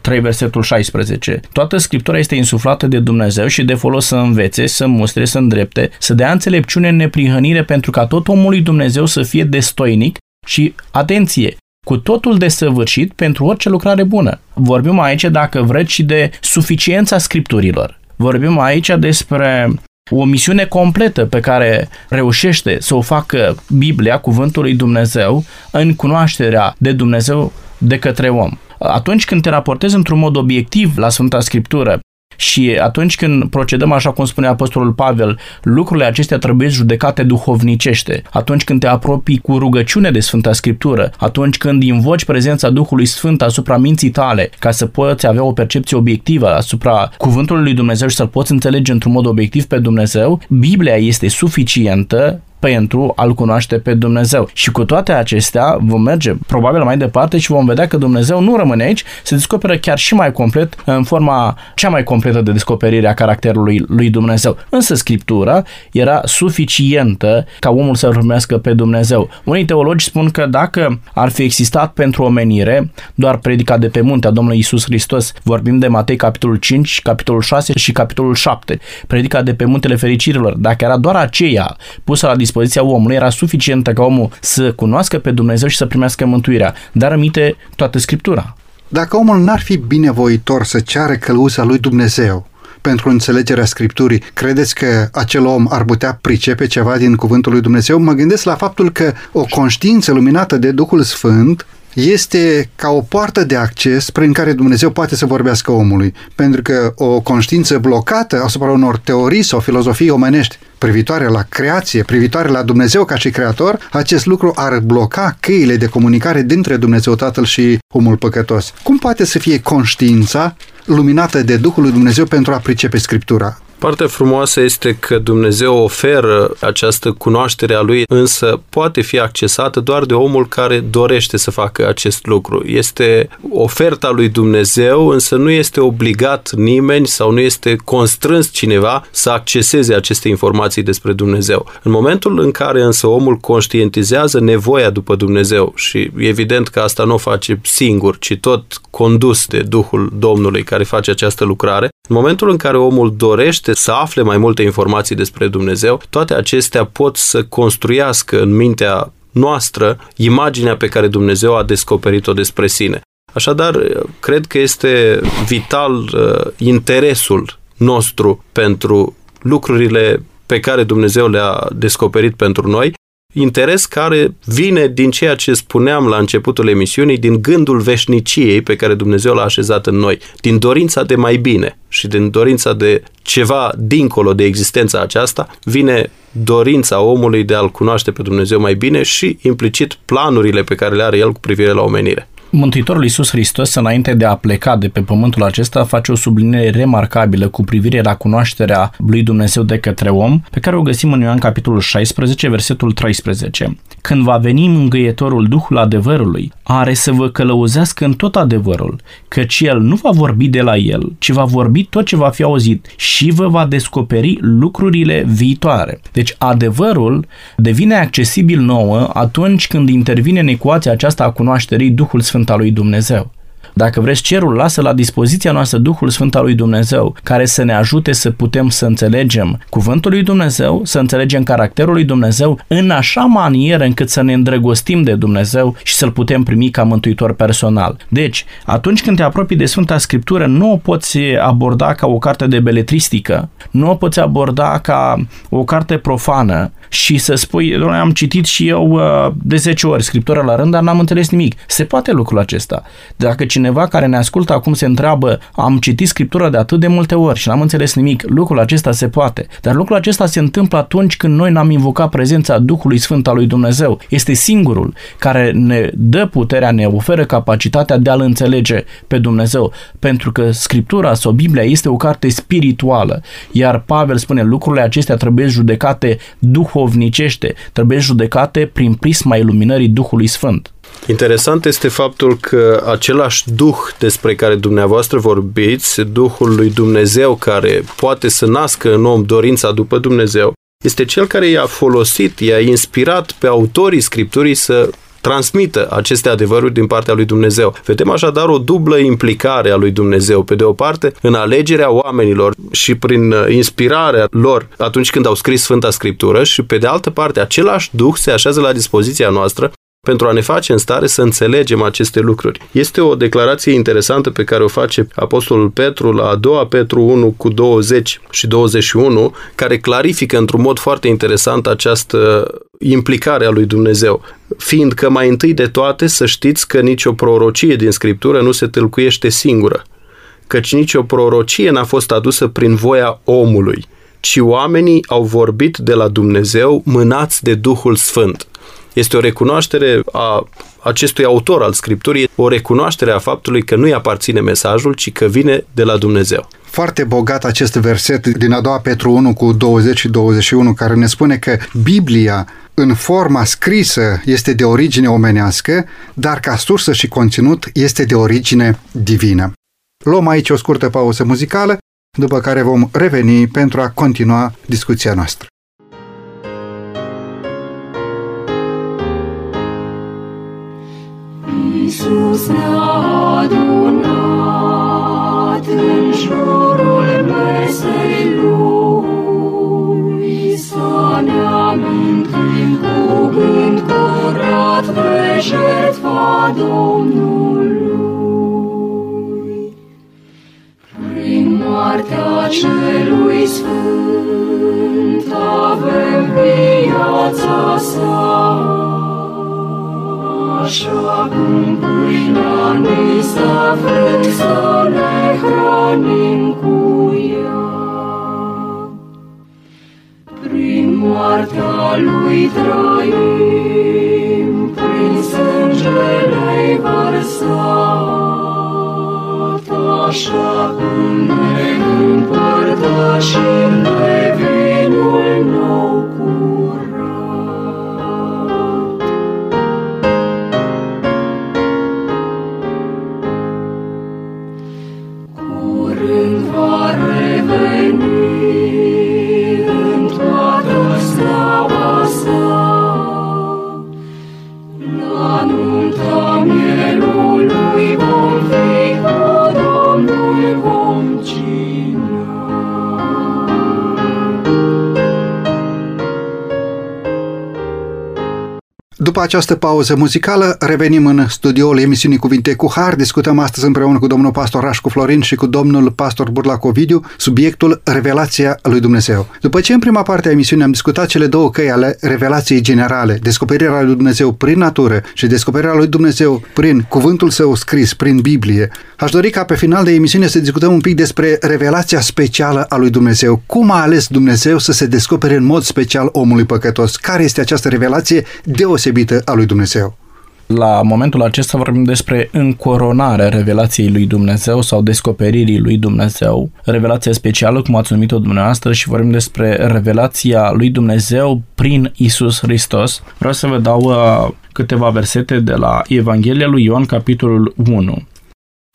3, uh, versetul 16. Toată Scriptura este insuflată de Dumnezeu și de folos să învețe, să mustre, să îndrepte, să dea înțelepciune în neprihănire pentru ca tot omul lui Dumnezeu să fie destoinic și, atenție, cu totul desăvârșit pentru orice lucrare bună. Vorbim aici, dacă vreți, și de suficiența scripturilor. Vorbim aici despre o misiune completă pe care reușește să o facă Biblia, Cuvântul lui Dumnezeu, în cunoașterea de Dumnezeu de către om. Atunci când te raportezi într-un mod obiectiv la Sfânta Scriptură și atunci când procedăm așa cum spune Apostolul Pavel, lucrurile acestea trebuie judecate duhovnicește. Atunci când te apropii cu rugăciune de Sfânta Scriptură, atunci când invoci prezența Duhului Sfânt asupra minții tale, ca să poți avea o percepție obiectivă asupra cuvântului lui Dumnezeu și să-l poți înțelege într-un mod obiectiv pe Dumnezeu, Biblia este suficientă pentru a-L cunoaște pe Dumnezeu. Și cu toate acestea vom merge probabil mai departe și vom vedea că Dumnezeu nu rămâne aici, se descoperă chiar și mai complet în forma cea mai completă de descoperire a caracterului lui Dumnezeu. Însă Scriptura era suficientă ca omul să urmească pe Dumnezeu. Unii teologi spun că dacă ar fi existat pentru omenire doar predica de pe munte a Domnului Isus Hristos, vorbim de Matei capitolul 5, capitolul 6 și capitolul 7, predica de pe muntele fericirilor, dacă era doar aceea pusă la dispoziție dispoziția omului era suficientă ca omul să cunoască pe Dumnezeu și să primească mântuirea, dar rămite toată Scriptura. Dacă omul n-ar fi binevoitor să ceară călăuza lui Dumnezeu pentru înțelegerea Scripturii, credeți că acel om ar putea pricepe ceva din Cuvântul lui Dumnezeu? Mă gândesc la faptul că o conștiință luminată de Duhul Sfânt este ca o poartă de acces prin care Dumnezeu poate să vorbească omului, pentru că o conștiință blocată asupra unor teorii sau filozofii omenești privitoare la creație, privitoare la Dumnezeu ca și creator, acest lucru ar bloca căile de comunicare dintre Dumnezeu Tatăl și omul păcătos. Cum poate să fie conștiința luminată de Duhul lui Dumnezeu pentru a pricepe Scriptura? Partea frumoasă este că Dumnezeu oferă această cunoaștere a Lui, însă poate fi accesată doar de omul care dorește să facă acest lucru. Este oferta lui Dumnezeu, însă nu este obligat nimeni sau nu este constrâns cineva să acceseze aceste informații despre Dumnezeu. În momentul în care însă omul conștientizează nevoia după Dumnezeu și evident că asta nu o face singur, ci tot condus de Duhul Domnului care face această lucrare, în momentul în care omul dorește dorește să afle mai multe informații despre Dumnezeu, toate acestea pot să construiască în mintea noastră imaginea pe care Dumnezeu a descoperit-o despre sine. Așadar, cred că este vital uh, interesul nostru pentru lucrurile pe care Dumnezeu le-a descoperit pentru noi interes care vine din ceea ce spuneam la începutul emisiunii, din gândul veșniciei pe care Dumnezeu l-a așezat în noi, din dorința de mai bine și din dorința de ceva dincolo de existența aceasta, vine dorința omului de a-L cunoaște pe Dumnezeu mai bine și implicit planurile pe care le are El cu privire la omenire. Mântuitorul Iisus Hristos, înainte de a pleca de pe pământul acesta, face o subliniere remarcabilă cu privire la cunoașterea lui Dumnezeu de către om, pe care o găsim în Ioan capitolul 16, versetul 13. Când va veni mângâietorul Duhul adevărului, are să vă călăuzească în tot adevărul, căci el nu va vorbi de la el, ci va vorbi tot ce va fi auzit și vă va descoperi lucrurile viitoare. Deci adevărul devine accesibil nouă atunci când intervine în ecuația aceasta a cunoașterii Duhul Sfânt al lui Dumnezeu. Dacă vreți, cerul lasă la dispoziția noastră Duhul Sfânt al lui Dumnezeu, care să ne ajute să putem să înțelegem cuvântul lui Dumnezeu, să înțelegem caracterul lui Dumnezeu în așa manieră încât să ne îndrăgostim de Dumnezeu și să-L putem primi ca mântuitor personal. Deci, atunci când te apropii de Sfânta Scriptură, nu o poți aborda ca o carte de beletristică, nu o poți aborda ca o carte profană și să spui, doamne, am citit și eu uh, de 10 ori Scriptura la rând, dar n-am înțeles nimic. Se poate lucrul acesta. Dacă cineva care ne ascultă acum se întreabă, am citit Scriptura de atât de multe ori și n-am înțeles nimic, lucrul acesta se poate. Dar lucrul acesta se întâmplă atunci când noi n-am invocat prezența Duhului Sfânt al lui Dumnezeu. Este singurul care ne dă puterea, ne oferă capacitatea de a-L înțelege pe Dumnezeu. Pentru că Scriptura sau Biblia este o carte spirituală. Iar Pavel spune, lucrurile acestea trebuie judecate duhovnicește, trebuie judecate prin prisma iluminării Duhului Sfânt. Interesant este faptul că același Duh despre care dumneavoastră vorbiți, Duhul lui Dumnezeu care poate să nască în om dorința după Dumnezeu, este cel care i-a folosit, i-a inspirat pe autorii Scripturii să transmită aceste adevăruri din partea lui Dumnezeu. Vedem așadar o dublă implicare a lui Dumnezeu, pe de o parte în alegerea oamenilor și prin uh, inspirarea lor atunci când au scris Sfânta Scriptură și pe de altă parte același Duh se așează la dispoziția noastră pentru a ne face în stare să înțelegem aceste lucruri. Este o declarație interesantă pe care o face Apostolul Petru la a doua Petru 1 cu 20 și 21, care clarifică într-un mod foarte interesant această implicare a lui Dumnezeu. Fiindcă mai întâi de toate să știți că nicio prorocie din Scriptură nu se tâlcuiește singură, căci nicio prorocie n-a fost adusă prin voia omului, ci oamenii au vorbit de la Dumnezeu mânați de Duhul Sfânt. Este o recunoaștere a acestui autor al Scripturii, o recunoaștere a faptului că nu-i aparține mesajul, ci că vine de la Dumnezeu. Foarte bogat acest verset din a doua Petru 1 cu 20 și 21 care ne spune că Biblia în forma scrisă este de origine omenească, dar ca sursă și conținut este de origine divină. Luăm aici o scurtă pauză muzicală, după care vom reveni pentru a continua discuția noastră. Iisus ne-a adunat în jurul mesei Lui, să ne amintim cu gând curat de jertfa Domnului. Prin moartea celui sfânt avem viața sa, Așa cum pâinea ni s-a frânt să ne hrănim cu ea. Prin moartea lui trăim, prin sângele vărsat, așa cum ne împărtășim de vinul nou După această pauză muzicală, revenim în studioul emisiunii Cuvinte cu Har. Discutăm astăzi împreună cu domnul pastor Rașcu Florin și cu domnul pastor Burlac Ovidiu subiectul Revelația lui Dumnezeu. După ce în prima parte a emisiunii am discutat cele două căi ale revelației generale, descoperirea lui Dumnezeu prin natură și descoperirea lui Dumnezeu prin cuvântul său scris, prin Biblie, aș dori ca pe final de emisiune să discutăm un pic despre revelația specială a lui Dumnezeu. Cum a ales Dumnezeu să se descopere în mod special omului păcătos? Care este această revelație deosebită deosebită a lui Dumnezeu. La momentul acesta vorbim despre încoronarea revelației lui Dumnezeu sau descoperirii lui Dumnezeu, revelația specială, cum ați numit-o dumneavoastră, și vorbim despre revelația lui Dumnezeu prin Isus Hristos. Vreau să vă dau uh, câteva versete de la Evanghelia lui Ioan, capitolul 1.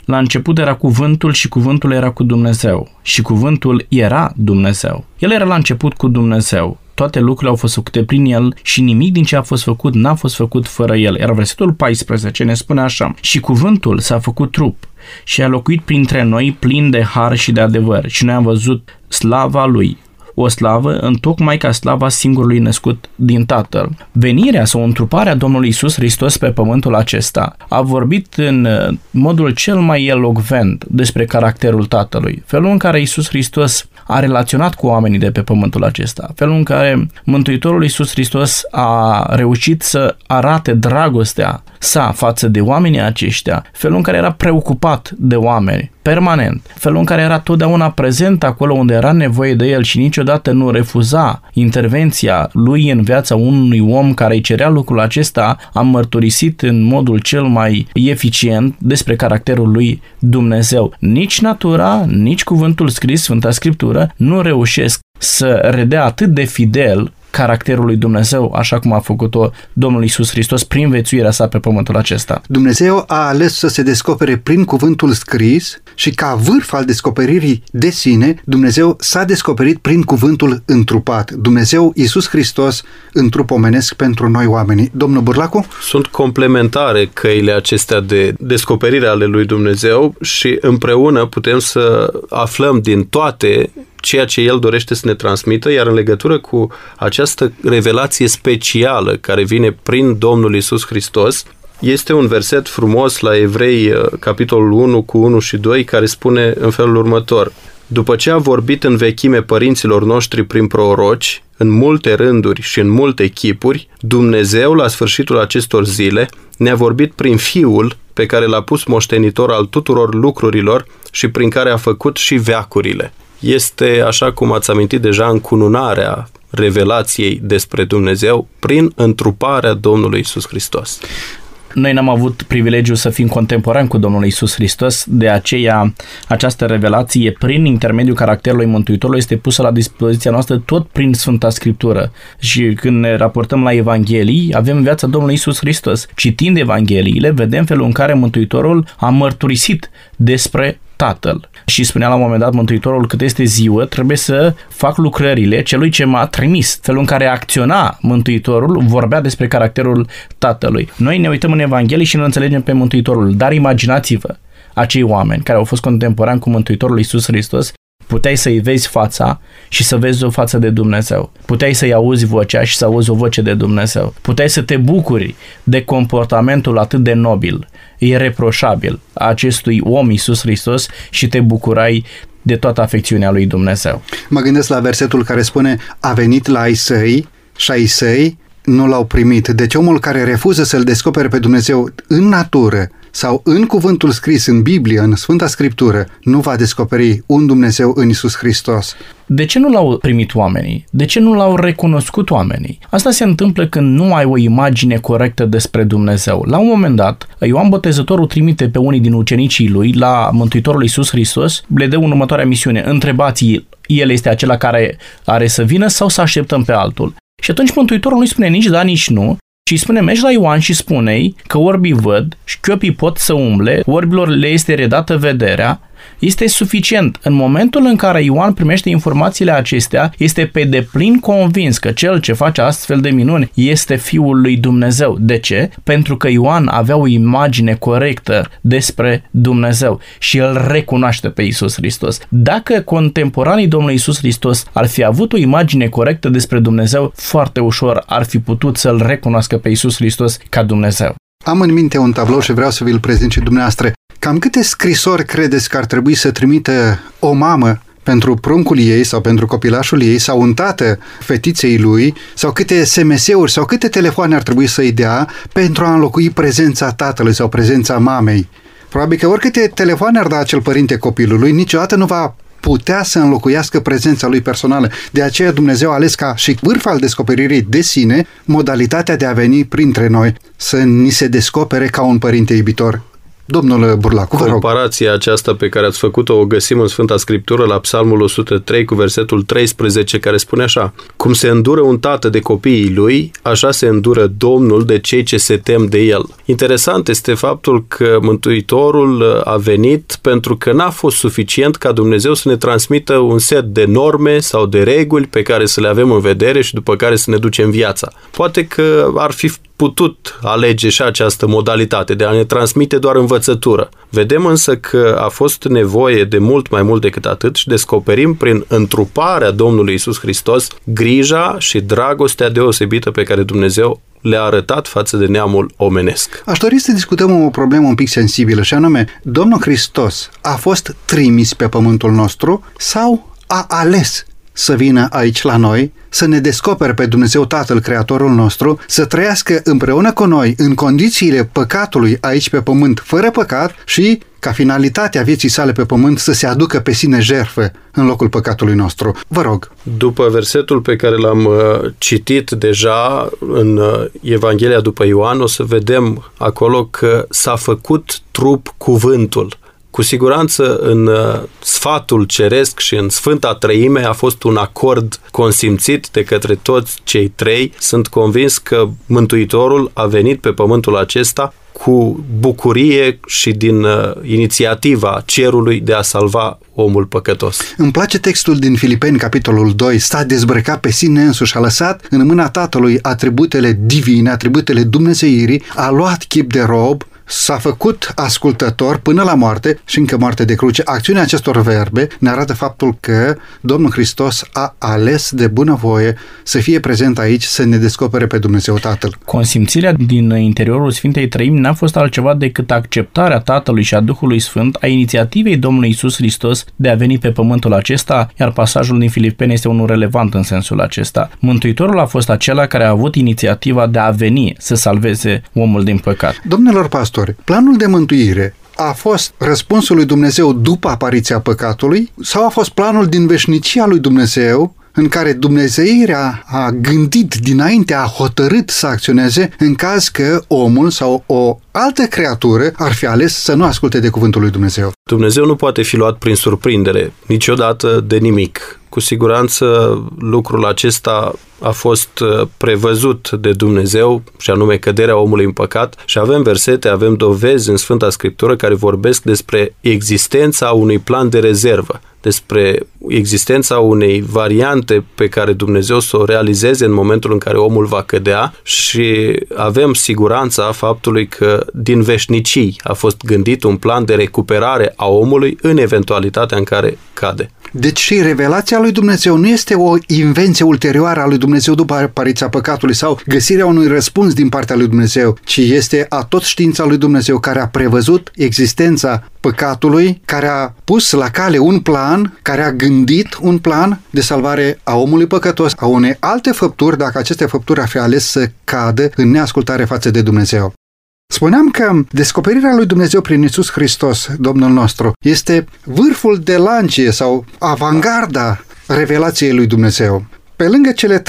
La început era cuvântul și cuvântul era cu Dumnezeu și cuvântul era Dumnezeu. El era la început cu Dumnezeu. Toate lucrurile au fost făcute prin El și nimic din ce a fost făcut n-a fost făcut fără El. Iar versetul 14 ne spune așa, și cuvântul s-a făcut trup și a locuit printre noi plin de har și de adevăr și noi am văzut slava Lui, o slavă întocmai ca slava singurului născut din Tatăl. Venirea sau întruparea Domnului Isus Hristos pe pământul acesta a vorbit în uh, modul cel mai elocvent despre caracterul Tatălui. Felul în care Isus Hristos a relaționat cu oamenii de pe pământul acesta. Felul în care Mântuitorul Iisus Hristos a reușit să arate dragostea sa față de oamenii aceștia, felul în care era preocupat de oameni, permanent, felul în care era totdeauna prezent acolo unde era nevoie de el și niciodată nu refuza intervenția lui în viața unui om care îi cerea lucrul acesta, am mărturisit în modul cel mai eficient despre caracterul lui Dumnezeu. Nici natura, nici cuvântul scris, Sfânta Scriptură, nu reușesc să redea atât de fidel caracterul lui Dumnezeu, așa cum a făcut-o Domnul Isus Hristos prin vețuirea sa pe pământul acesta. Dumnezeu a ales să se descopere prin cuvântul scris și ca vârf al descoperirii de sine, Dumnezeu s-a descoperit prin cuvântul întrupat. Dumnezeu Isus Hristos în trup omenesc pentru noi oamenii. Domnul Burlacu? Sunt complementare căile acestea de descoperire ale lui Dumnezeu și împreună putem să aflăm din toate ceea ce el dorește să ne transmită, iar în legătură cu această revelație specială care vine prin Domnul Isus Hristos, este un verset frumos la Evrei, uh, capitolul 1 cu 1 și 2, care spune în felul următor. După ce a vorbit în vechime părinților noștri prin proroci, în multe rânduri și în multe chipuri, Dumnezeu, la sfârșitul acestor zile, ne-a vorbit prin Fiul pe care l-a pus moștenitor al tuturor lucrurilor și prin care a făcut și veacurile este, așa cum ați amintit deja, încununarea revelației despre Dumnezeu prin întruparea Domnului Isus Hristos. Noi n-am avut privilegiul să fim contemporani cu Domnul Isus Hristos, de aceea această revelație prin intermediul caracterului Mântuitorului este pusă la dispoziția noastră tot prin Sfânta Scriptură. Și când ne raportăm la Evanghelii, avem viața Domnului Isus Hristos. Citind Evangheliile, vedem felul în care Mântuitorul a mărturisit despre Tatăl. Și spunea la un moment dat Mântuitorul cât este ziua, trebuie să fac lucrările celui ce m-a trimis. Felul în care acționa Mântuitorul vorbea despre caracterul Tatălui. Noi ne uităm în Evanghelie și nu înțelegem pe Mântuitorul, dar imaginați-vă acei oameni care au fost contemporani cu Mântuitorul Iisus Hristos Puteai să-i vezi fața și să vezi o față de Dumnezeu. Puteai să-i auzi vocea și să auzi o voce de Dumnezeu. Puteai să te bucuri de comportamentul atât de nobil, ireproșabil a acestui om Iisus Hristos și te bucurai de toată afecțiunea lui Dumnezeu. Mă gândesc la versetul care spune a venit la ai săi și ai săi nu l-au primit. Deci omul care refuză să-L descopere pe Dumnezeu în natură sau în cuvântul scris în Biblie, în Sfânta Scriptură, nu va descoperi un Dumnezeu în Isus Hristos. De ce nu l-au primit oamenii? De ce nu l-au recunoscut oamenii? Asta se întâmplă când nu ai o imagine corectă despre Dumnezeu. La un moment dat, Ioan Botezătorul trimite pe unii din ucenicii lui la Mântuitorul Iisus Hristos, le dă următoarea misiune. Întrebați el este acela care are să vină sau să așteptăm pe altul? Și atunci Mântuitorul nu spune nici da, nici nu, ci spune, mergi la Ioan și spune că orbii văd, șchiopii pot să umble, orbilor le este redată vederea, este suficient. În momentul în care Ioan primește informațiile acestea, este pe deplin convins că cel ce face astfel de minuni este Fiul lui Dumnezeu. De ce? Pentru că Ioan avea o imagine corectă despre Dumnezeu și el recunoaște pe Isus Hristos. Dacă contemporanii Domnului Isus Hristos ar fi avut o imagine corectă despre Dumnezeu, foarte ușor ar fi putut să-l recunoască pe Isus Hristos ca Dumnezeu. Am în minte un tablou și vreau să vi-l prezint și dumneavoastră. Cam câte scrisori credeți că ar trebui să trimită o mamă pentru pruncul ei sau pentru copilașul ei sau un tată fetiței lui sau câte SMS-uri sau câte telefoane ar trebui să-i dea pentru a înlocui prezența tatălui sau prezența mamei. Probabil că oricâte telefoane ar da acel părinte copilului, niciodată nu va putea să înlocuiască prezența lui personală. De aceea Dumnezeu a ales ca și vârf al descoperirii de sine modalitatea de a veni printre noi, să ni se descopere ca un părinte iubitor Domnul Burlacu, vă rog. Comparația aceasta pe care ați făcut-o o găsim în Sfânta Scriptură la Psalmul 103 cu versetul 13 care spune așa Cum se îndură un tată de copiii lui, așa se îndură Domnul de cei ce se tem de el. Interesant este faptul că Mântuitorul a venit pentru că n-a fost suficient ca Dumnezeu să ne transmită un set de norme sau de reguli pe care să le avem în vedere și după care să ne ducem viața. Poate că ar fi putut alege și această modalitate de a ne transmite doar învățătură. Vedem însă că a fost nevoie de mult mai mult decât atât și descoperim prin întruparea Domnului Isus Hristos grija și dragostea deosebită pe care Dumnezeu le-a arătat față de neamul omenesc. Aș dori să discutăm o problemă un pic sensibilă și anume, Domnul Hristos a fost trimis pe pământul nostru sau a ales să vină aici la noi, să ne descopere pe Dumnezeu Tatăl, Creatorul nostru, să trăiască împreună cu noi în condițiile păcatului aici pe pământ, fără păcat și ca finalitatea vieții sale pe pământ să se aducă pe sine jertfă în locul păcatului nostru. Vă rog. După versetul pe care l-am uh, citit deja în uh, Evanghelia după Ioan, o să vedem acolo că s-a făcut trup cuvântul. Cu siguranță în uh, sfatul ceresc și în Sfânta Trăime a fost un acord consimțit de către toți cei trei. Sunt convins că Mântuitorul a venit pe pământul acesta cu bucurie și din uh, inițiativa cerului de a salva omul păcătos. Îmi place textul din Filipeni, capitolul 2. S-a dezbrăcat pe sine însuși, a lăsat în mâna Tatălui atributele divine, atributele dumnezeirii, a luat chip de rob, s-a făcut ascultător până la moarte și încă moarte de cruce. Acțiunea acestor verbe ne arată faptul că Domnul Hristos a ales de bunăvoie să fie prezent aici, să ne descopere pe Dumnezeu Tatăl. Consimțirea din interiorul Sfintei Trăimi n-a fost altceva decât acceptarea Tatălui și a Duhului Sfânt a inițiativei Domnului Isus Hristos de a veni pe pământul acesta, iar pasajul din Filipeni este unul relevant în sensul acesta. Mântuitorul a fost acela care a avut inițiativa de a veni să salveze omul din păcat. Domnilor pastori, pastori, planul de mântuire a fost răspunsul lui Dumnezeu după apariția păcatului sau a fost planul din veșnicia lui Dumnezeu în care Dumnezeirea a gândit dinainte, a hotărât să acționeze în caz că omul sau o altă creatură ar fi ales să nu asculte de cuvântul lui Dumnezeu. Dumnezeu nu poate fi luat prin surprindere niciodată de nimic. Cu siguranță lucrul acesta a fost uh, prevăzut de Dumnezeu și anume căderea omului în păcat și avem versete, avem dovezi în Sfânta Scriptură care vorbesc despre existența unui plan de rezervă, despre existența unei variante pe care Dumnezeu să o realizeze în momentul în care omul va cădea și avem siguranța faptului că din veșnicii a fost gândit un plan de recuperare a omului în eventualitatea în care cade. Deci și revelația lui Dumnezeu nu este o invenție ulterioară a lui Dumnezeu după apariția păcatului sau găsirea unui răspuns din partea lui Dumnezeu, ci este a tot știința lui Dumnezeu care a prevăzut existența păcatului, care a pus la cale un plan, care a gândit un plan de salvare a omului păcătos, a unei alte făpturi, dacă aceste făpturi ar fi ales să cadă în neascultare față de Dumnezeu. Spuneam că descoperirea lui Dumnezeu prin Isus Hristos, Domnul nostru, este vârful de lancie sau avangarda revelației lui Dumnezeu. Pe lângă cele 3-4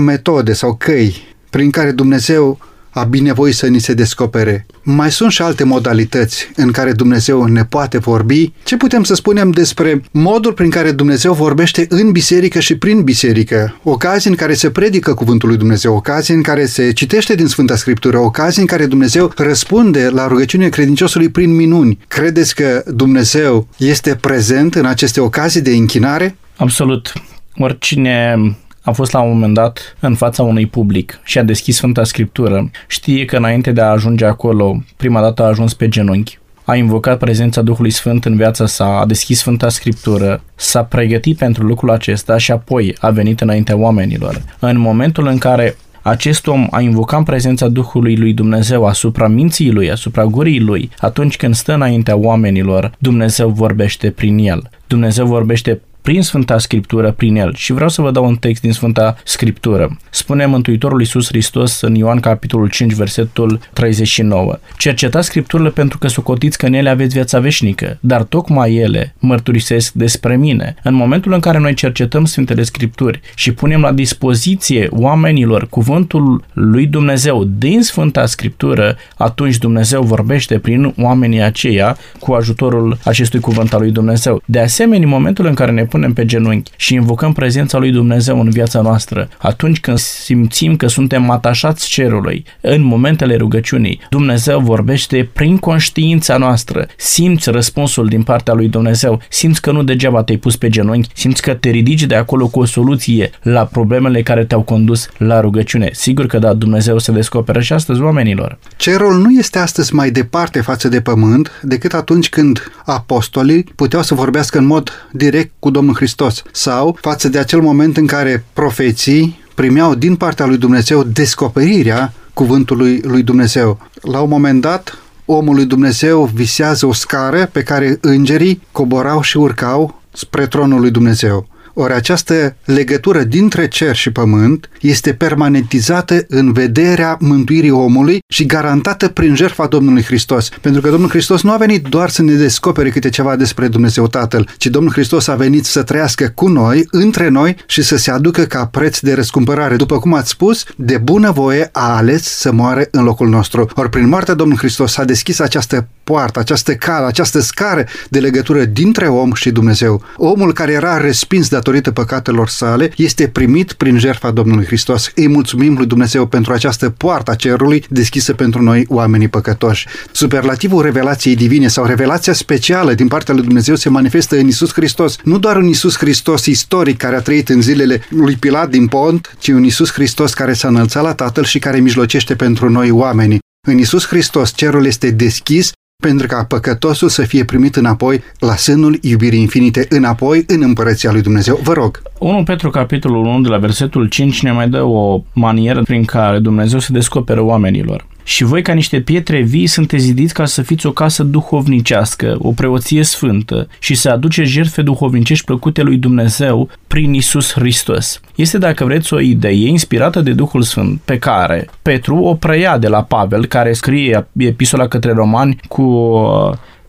metode sau căi prin care Dumnezeu a binevoit să ni se descopere. Mai sunt și alte modalități în care Dumnezeu ne poate vorbi. Ce putem să spunem despre modul prin care Dumnezeu vorbește în biserică și prin biserică? Ocazii în care se predică cuvântul lui Dumnezeu, ocazii în care se citește din Sfânta Scriptură, ocazii în care Dumnezeu răspunde la rugăciunea credinciosului prin minuni. Credeți că Dumnezeu este prezent în aceste ocazii de închinare? Absolut. Oricine a fost la un moment dat în fața unui public și a deschis Sfânta Scriptură, știe că înainte de a ajunge acolo, prima dată a ajuns pe genunchi, a invocat prezența Duhului Sfânt în viața sa, a deschis Sfânta Scriptură, s-a pregătit pentru lucrul acesta și apoi a venit înaintea oamenilor. În momentul în care acest om a invocat prezența Duhului lui Dumnezeu asupra minții lui, asupra gurii lui, atunci când stă înaintea oamenilor, Dumnezeu vorbește prin el. Dumnezeu vorbește prin Sfânta Scriptură, prin El. Și vreau să vă dau un text din Sfânta Scriptură. Spune Mântuitorul Iisus Hristos în Ioan capitolul 5, versetul 39. Cercetați Scripturile pentru că socotiți că în ele aveți viața veșnică, dar tocmai ele mărturisesc despre mine. În momentul în care noi cercetăm Sfintele Scripturi și punem la dispoziție oamenilor cuvântul lui Dumnezeu din Sfânta Scriptură, atunci Dumnezeu vorbește prin oamenii aceia cu ajutorul acestui cuvânt al lui Dumnezeu. De asemenea, în momentul în care ne punem pe genunchi și invocăm prezența lui Dumnezeu în viața noastră, atunci când simțim că suntem atașați cerului, în momentele rugăciunii, Dumnezeu vorbește prin conștiința noastră. Simți răspunsul din partea lui Dumnezeu, simți că nu degeaba te-ai pus pe genunchi, simți că te ridici de acolo cu o soluție la problemele care te-au condus la rugăciune. Sigur că da, Dumnezeu se descoperă și astăzi oamenilor. Cerul nu este astăzi mai departe față de pământ decât atunci când apostolii puteau să vorbească în mod direct cu Domnul Hristos sau față de acel moment în care profeții primeau din partea lui Dumnezeu descoperirea cuvântului lui Dumnezeu. La un moment dat, omul lui Dumnezeu visează o scară pe care îngerii coborau și urcau spre tronul lui Dumnezeu. Ori această legătură dintre cer și pământ este permanentizată în vederea mântuirii omului și garantată prin jertfa Domnului Hristos. Pentru că Domnul Hristos nu a venit doar să ne descopere câte ceva despre Dumnezeu Tatăl, ci Domnul Hristos a venit să trăiască cu noi, între noi și să se aducă ca preț de răscumpărare. După cum ați spus, de bunăvoie a ales să moare în locul nostru. Ori prin moartea Domnului Hristos a deschis această poartă, această cală, această scară de legătură dintre om și Dumnezeu. Omul care era respins datorită păcatelor sale este primit prin jertfa Domnului Hristos. Îi mulțumim lui Dumnezeu pentru această poartă a cerului deschisă pentru noi, oamenii păcătoși. Superlativul revelației divine sau revelația specială din partea lui Dumnezeu se manifestă în Isus Hristos. Nu doar un Isus Hristos istoric care a trăit în zilele lui Pilat din Pont, ci un Isus Hristos care s-a înălțat la Tatăl și care mijlocește pentru noi oamenii. În Isus Hristos cerul este deschis pentru ca păcătosul să fie primit înapoi la sânul iubirii infinite, înapoi în împărăția lui Dumnezeu. Vă rog! 1 Petru capitolul 1 de la versetul 5 ne mai dă o manieră prin care Dumnezeu se descoperă oamenilor. Și voi ca niște pietre vii sunteți zidiți ca să fiți o casă duhovnicească, o preoție sfântă și să aduce jertfe duhovnicești plăcute lui Dumnezeu prin Isus Hristos. Este, dacă vreți, o idee inspirată de Duhul Sfânt pe care Petru o preia de la Pavel, care scrie epistola către romani cu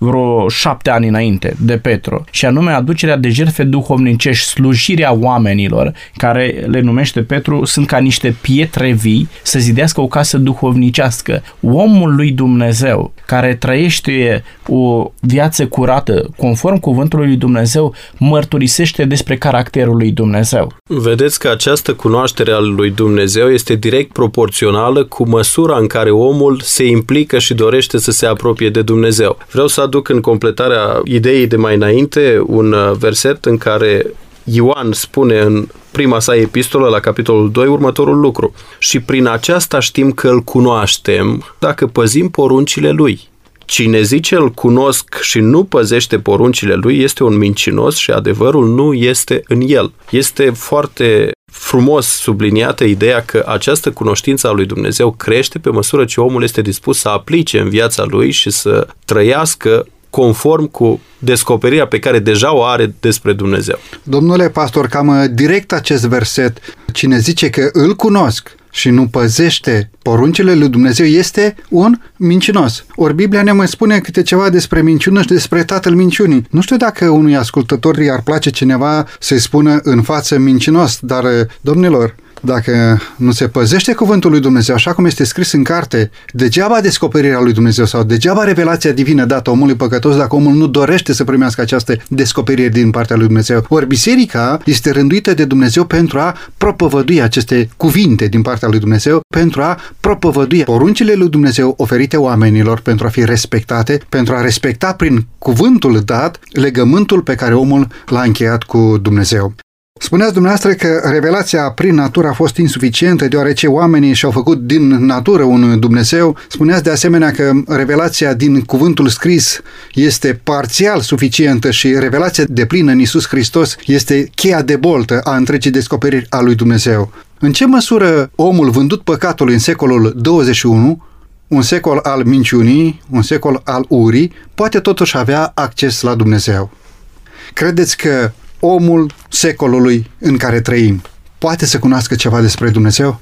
vreo șapte ani înainte de Petru, și anume aducerea de jertfe duhovnicești, slujirea oamenilor, care le numește Petru, sunt ca niște pietre vii să zidească o casă duhovnicească. Omul lui Dumnezeu, care trăiește o viață curată, conform cuvântului lui Dumnezeu, mărturisește despre caracterul lui Dumnezeu. Vedeți că această cunoaștere a lui Dumnezeu este direct proporțională cu măsura în care omul se implică și dorește să se apropie de Dumnezeu. Vreau să aduc în completarea ideii de mai înainte un uh, verset în care Ioan spune în prima sa epistolă, la capitolul 2, următorul lucru. Și prin aceasta știm că îl cunoaștem dacă păzim poruncile lui. Cine zice îl cunosc și nu păzește poruncile lui este un mincinos și adevărul nu este în el. Este foarte frumos subliniată ideea că această cunoștință a lui Dumnezeu crește pe măsură ce omul este dispus să aplice în viața lui și să trăiască conform cu descoperirea pe care deja o are despre Dumnezeu. Domnule pastor, cam direct acest verset, cine zice că îl cunosc și nu păzește poruncile lui Dumnezeu este un mincinos. Ori Biblia ne mai spune câte ceva despre minciună și despre tatăl minciunii. Nu știu dacă unui ascultător i-ar place cineva să-i spună în față mincinos, dar, domnilor, dacă nu se păzește cuvântul lui Dumnezeu așa cum este scris în carte, degeaba descoperirea lui Dumnezeu sau degeaba revelația divină dată omului păcătos dacă omul nu dorește să primească această descoperire din partea lui Dumnezeu. Ori biserica este rânduită de Dumnezeu pentru a propovădui aceste cuvinte din partea lui Dumnezeu, pentru a propovădui poruncile lui Dumnezeu oferite oamenilor pentru a fi respectate, pentru a respecta prin cuvântul dat legământul pe care omul l-a încheiat cu Dumnezeu. Spuneați dumneavoastră că revelația prin natură a fost insuficientă deoarece oamenii și-au făcut din natură un Dumnezeu. Spuneați de asemenea că revelația din cuvântul scris este parțial suficientă și revelația de plină în Isus Hristos este cheia de boltă a întregii descoperiri a lui Dumnezeu. În ce măsură omul vândut păcatului în secolul 21 un secol al minciunii, un secol al urii, poate totuși avea acces la Dumnezeu. Credeți că omul secolului în care trăim poate să cunoască ceva despre Dumnezeu?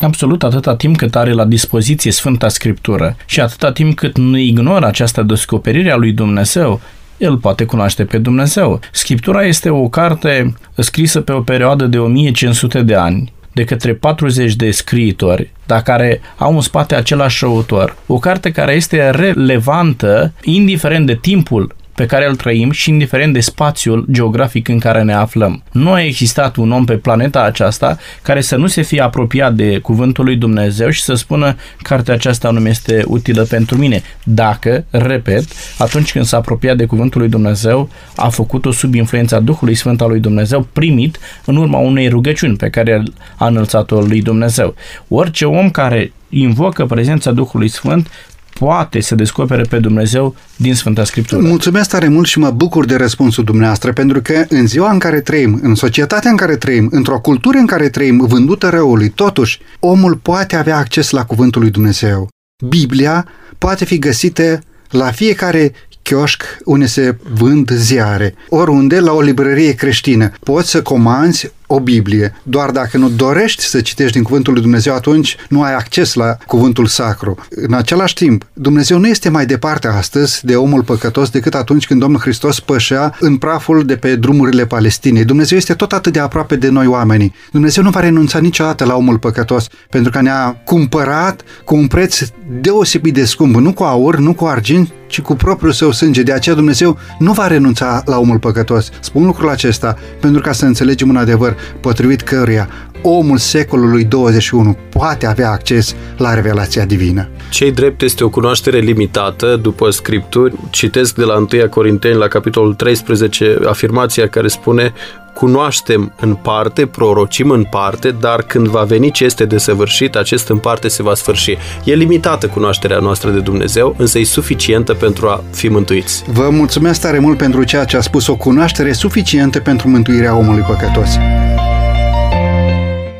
Absolut, atâta timp cât are la dispoziție Sfânta Scriptură și atâta timp cât nu ignoră această descoperire a lui Dumnezeu, el poate cunoaște pe Dumnezeu. Scriptura este o carte scrisă pe o perioadă de 1500 de ani de către 40 de scriitori, dar care au în spate același autor. O carte care este relevantă indiferent de timpul pe care îl trăim și indiferent de spațiul geografic în care ne aflăm. Nu a existat un om pe planeta aceasta care să nu se fie apropiat de cuvântul lui Dumnezeu și să spună cartea aceasta nu mi este utilă pentru mine. Dacă, repet, atunci când s-a apropiat de cuvântul lui Dumnezeu, a făcut-o sub influența Duhului Sfânt al lui Dumnezeu, primit în urma unei rugăciuni pe care a înălțat-o lui Dumnezeu. Orice om care invocă prezența Duhului Sfânt poate să descopere pe Dumnezeu din Sfânta Scriptură. Mulțumesc tare mult și mă bucur de răspunsul dumneavoastră, pentru că în ziua în care trăim, în societatea în care trăim, într-o cultură în care trăim, vândută răului, totuși, omul poate avea acces la cuvântul lui Dumnezeu. Biblia poate fi găsită la fiecare chioșc unde se vând ziare, oriunde la o librărie creștină. Poți să comanzi o Biblie. Doar dacă nu dorești să citești din Cuvântul lui Dumnezeu, atunci nu ai acces la Cuvântul Sacru. În același timp, Dumnezeu nu este mai departe astăzi de omul păcătos decât atunci când Domnul Hristos pășea în praful de pe drumurile Palestinei. Dumnezeu este tot atât de aproape de noi oamenii. Dumnezeu nu va renunța niciodată la omul păcătos, pentru că ne-a cumpărat cu un preț deosebit de scump, nu cu aur, nu cu argint, ci cu propriul său sânge. De aceea Dumnezeu nu va renunța la omul păcătos. Spun lucrul acesta pentru ca să înțelegem un adevăr potrivit căruia omul secolului 21 poate avea acces la revelația divină. Cei drept este o cunoaștere limitată după scripturi. Citesc de la 1 Corinteni la capitolul 13 afirmația care spune cunoaștem în parte, prorocim în parte, dar când va veni ce este desăvârșit, acest în parte se va sfârși. E limitată cunoașterea noastră de Dumnezeu, însă e suficientă pentru a fi mântuiți. Vă mulțumesc tare mult pentru ceea ce a spus, o cunoaștere suficientă pentru mântuirea omului păcătos.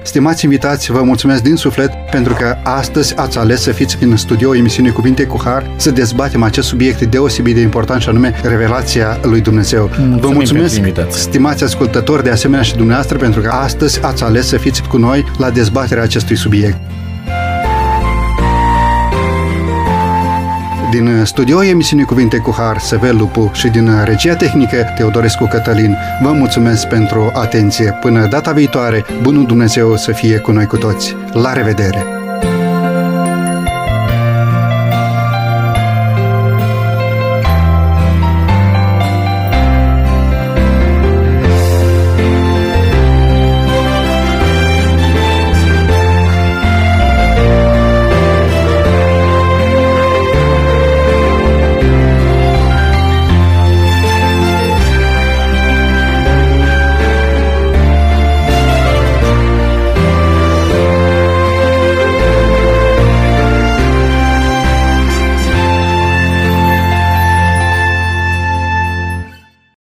Stimați invitați, vă mulțumesc din suflet pentru că astăzi ați ales să fiți în studio emisiunii Cuvinte cu Har să dezbatem acest subiect deosebit de important și anume revelația lui Dumnezeu. Mulțumim vă mulțumesc, pentru invitație. stimați ascultători, de asemenea și dumneavoastră pentru că astăzi ați ales să fiți cu noi la dezbaterea acestui subiect. Din studio emisiunii Cuvinte cu Har, Sevel Lupu și din regia tehnică Teodorescu Cătălin, vă mulțumesc pentru atenție. Până data viitoare, bunul Dumnezeu să fie cu noi cu toți. La revedere!